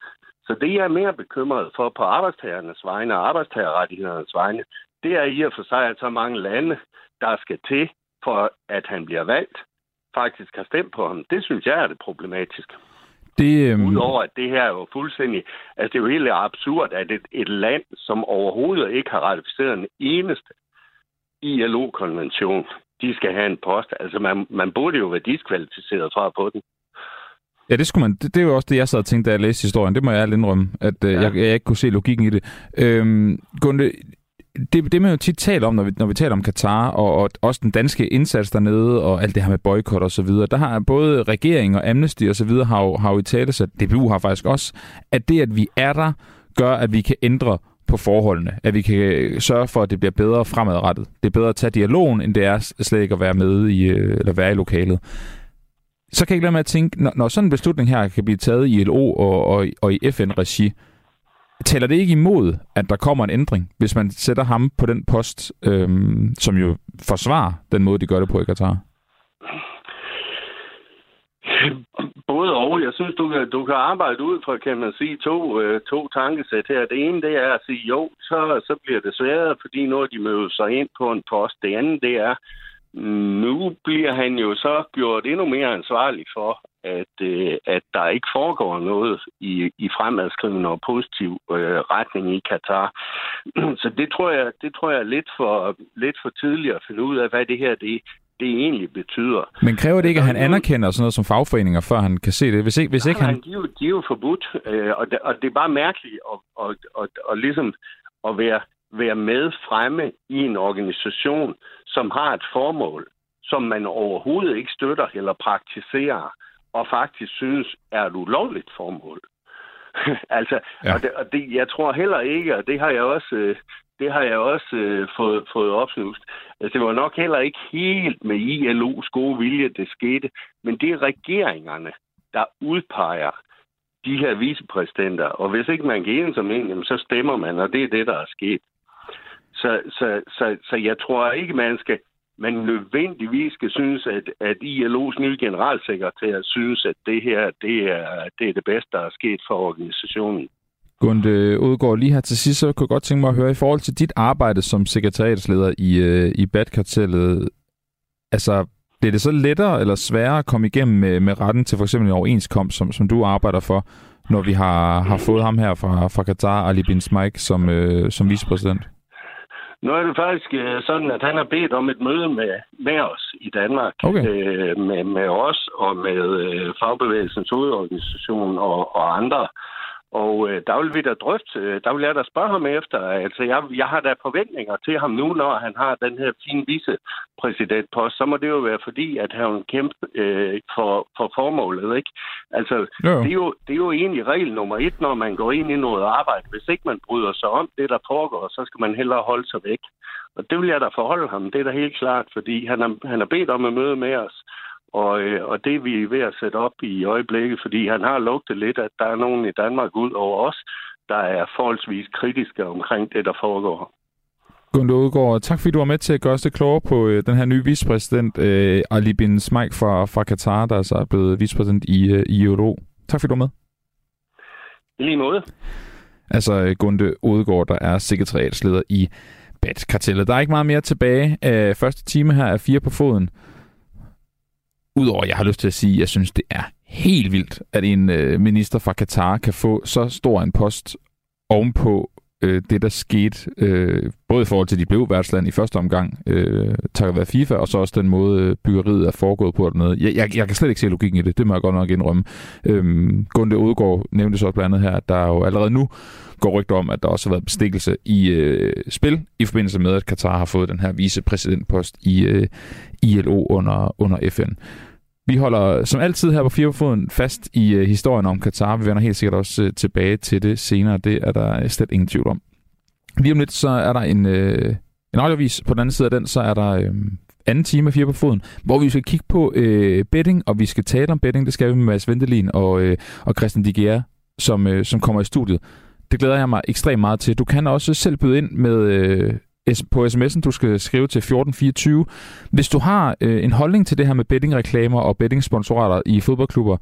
Så det, jeg er mere bekymret for på arbejdstagernes vegne og arbejdstagerrettighedernes vegne, det er i og for sig, at så mange lande, der skal til for, at han bliver valgt, faktisk har stemt på ham. Det synes jeg er det problematiske. Det, øhm... Udover at det her er jo fuldstændig... Altså, det er jo helt absurd, at et, et land, som overhovedet ikke har ratificeret en eneste ILO-konvention, de skal have en post. Altså, man, man burde jo være diskvalificeret fra på den. Ja, det skulle man. Det, det er jo også det, jeg sad og tænkte, da jeg læste historien. Det må jeg indrømme, at øh, ja. jeg, jeg ikke kunne se logikken i det. Øhm, Gunde, det, det man jo tit taler om, når vi, når vi taler om Katar, og, og også den danske indsats dernede, og alt det her med boykot og så videre, der har både regeringen og Amnesty og så videre, har jo, har jo i tale sat, DBU har faktisk også, at det, at vi er der, gør, at vi kan ændre på forholdene. At vi kan øh, sørge for, at det bliver bedre fremadrettet. Det er bedre at tage dialogen, end det er slet ikke at være med i, øh, eller være i lokalet. Så kan jeg ikke lade med at tænke, når, når sådan en beslutning her kan blive taget i ILO og, og, og i FN-regi, taler det ikke imod, at der kommer en ændring, hvis man sætter ham på den post, øhm, som jo forsvarer den måde, de gør det på i Katar? Både og. Jeg synes, du kan, du kan arbejde ud fra, kan man sige, to, øh, to tankesæt her. Det ene, det er at sige, jo, så, så bliver det sværere, fordi når de møder sig ind på en post. Det andet, det er, nu bliver han jo så gjort endnu mere ansvarlig for, at, øh, at der ikke foregår noget i, i fremadskrivende og positiv øh, retning i Katar. Så det tror jeg, det tror jeg er lidt for, lidt for tidligt at finde ud af, hvad det her det, det egentlig betyder. Men kræver det ikke, at han anerkender sådan noget som fagforeninger, før han kan se det? Hvis ikke, hvis ikke han... De er, jo, de er jo forbudt, øh, og, det, og det er bare mærkeligt at, at, at, at, at, ligesom at være, være med fremme i en organisation, som har et formål, som man overhovedet ikke støtter eller praktiserer, og faktisk synes er et ulovligt formål. altså, ja. og, det, og det, jeg tror heller ikke, og det har jeg også, øh, det har jeg også øh, fået, fået opsnust. Altså, det var nok heller ikke helt med ILO's gode vilje, det skete, men det er regeringerne, der udpeger de her vicepræsidenter, og hvis ikke man kan enes om en, så stemmer man, og det er det, der er sket. Så, så, så, så jeg tror ikke, man skal man nødvendigvis skal synes, at, at ILO's nye generalsekretær synes, at det her det er, det er det bedste, der er sket for organisationen. Gunde Udgaard, lige her til sidst, så kunne jeg godt tænke mig at høre i forhold til dit arbejde som sekretariatsleder i, øh, i BAT-kartellet. Altså, bliver det så lettere eller sværere at komme igennem med, med retten til for eksempel en overenskomst, som, som du arbejder for, når vi har, har fået ham her fra, fra Qatar, Ali Bin Smaik, som, øh, som vicepræsident? Nu er det faktisk øh, sådan, at han har bedt om et møde med, med os i Danmark. Okay. Øh, med, med os og med øh, Fagbevægelsens hovedorganisation og, og andre. Og øh, der vil vi da drøfte, øh, der vil jeg da spørge ham efter. Altså, jeg, jeg har da forventninger til ham nu, når han har den her fine vicepræsidentpost. Så må det jo være fordi, at han kæmper øh, for, for formålet, ikke? Altså, jo. Det, er jo, det er jo egentlig regel nummer et, når man går ind i noget arbejde. Hvis ikke man bryder sig om det, der foregår, så skal man hellere holde sig væk. Og det vil jeg da forholde ham. Det er da helt klart, fordi han har, han har bedt om at møde med os. Og, øh, og det er vi ved at sætte op i øjeblikket, fordi han har lugtet lidt, at der er nogen i Danmark ud over os, der er forholdsvis kritiske omkring det, der foregår. Gunde Udgaard, tak fordi du var med til at gøre os det klogere på øh, den her nye vicepræsident, øh, Ali Bin Smaik fra, fra Katar, der altså er blevet vicepræsident i, øh, i Euro. Tak fordi du var med. I lige måde. Altså øh, Gunde Udgaard, der er sekretariatsleder i BAT-kartellet. Der er ikke meget mere tilbage. Øh, første time her er fire på foden. Udover, jeg har lyst til at sige, at jeg synes, det er helt vildt, at en øh, minister fra Katar kan få så stor en post ovenpå øh, det, der skete, øh, både i forhold til, at de blev værtsland i første omgang, øh, takket være FIFA, og så også den måde, øh, byggeriet er foregået på dernede. Jeg, jeg, jeg kan slet ikke se logikken i det, det må jeg godt nok indrømme. Øh, Gunde Udgaard nævnte så blandt andet her, at der er jo allerede nu går rygter om, at der også har været bestikkelse i øh, spil i forbindelse med, at Katar har fået den her vicepræsidentpost i øh, ILO under, under FN. Vi holder som altid her på Firefoden fast i øh, historien om Katar. Vi vender helt sikkert også øh, tilbage til det senere. Det er der øh, slet ingen tvivl om. Lige om lidt, så er der en, øh, en audiovis. På den anden side af den, så er der øh, anden time af Fire på Foden, hvor vi skal kigge på øh, betting, og vi skal tale om betting. Det skal vi med Mads Ventelin og, øh, og Christian Digier, som, øh, som kommer i studiet. Det glæder jeg mig ekstremt meget til. Du kan også selv byde ind med øh, på sms'en, du skal skrive til 1424. Hvis du har øh, en holdning til det her med bettingreklamer og bettingsponsorater i fodboldklubber,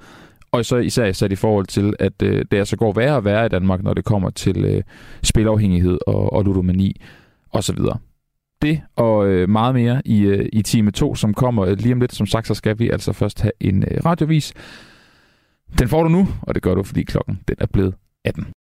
og så især sat i forhold til, at øh, det altså går værre og værre i Danmark, når det kommer til øh, spilafhængighed og, og ludomani osv. Det og øh, meget mere i, øh, i time 2, som kommer øh, lige om lidt. Som sagt, så skal vi altså først have en øh, radiovis. Den får du nu, og det gør du, fordi klokken den er blevet 18.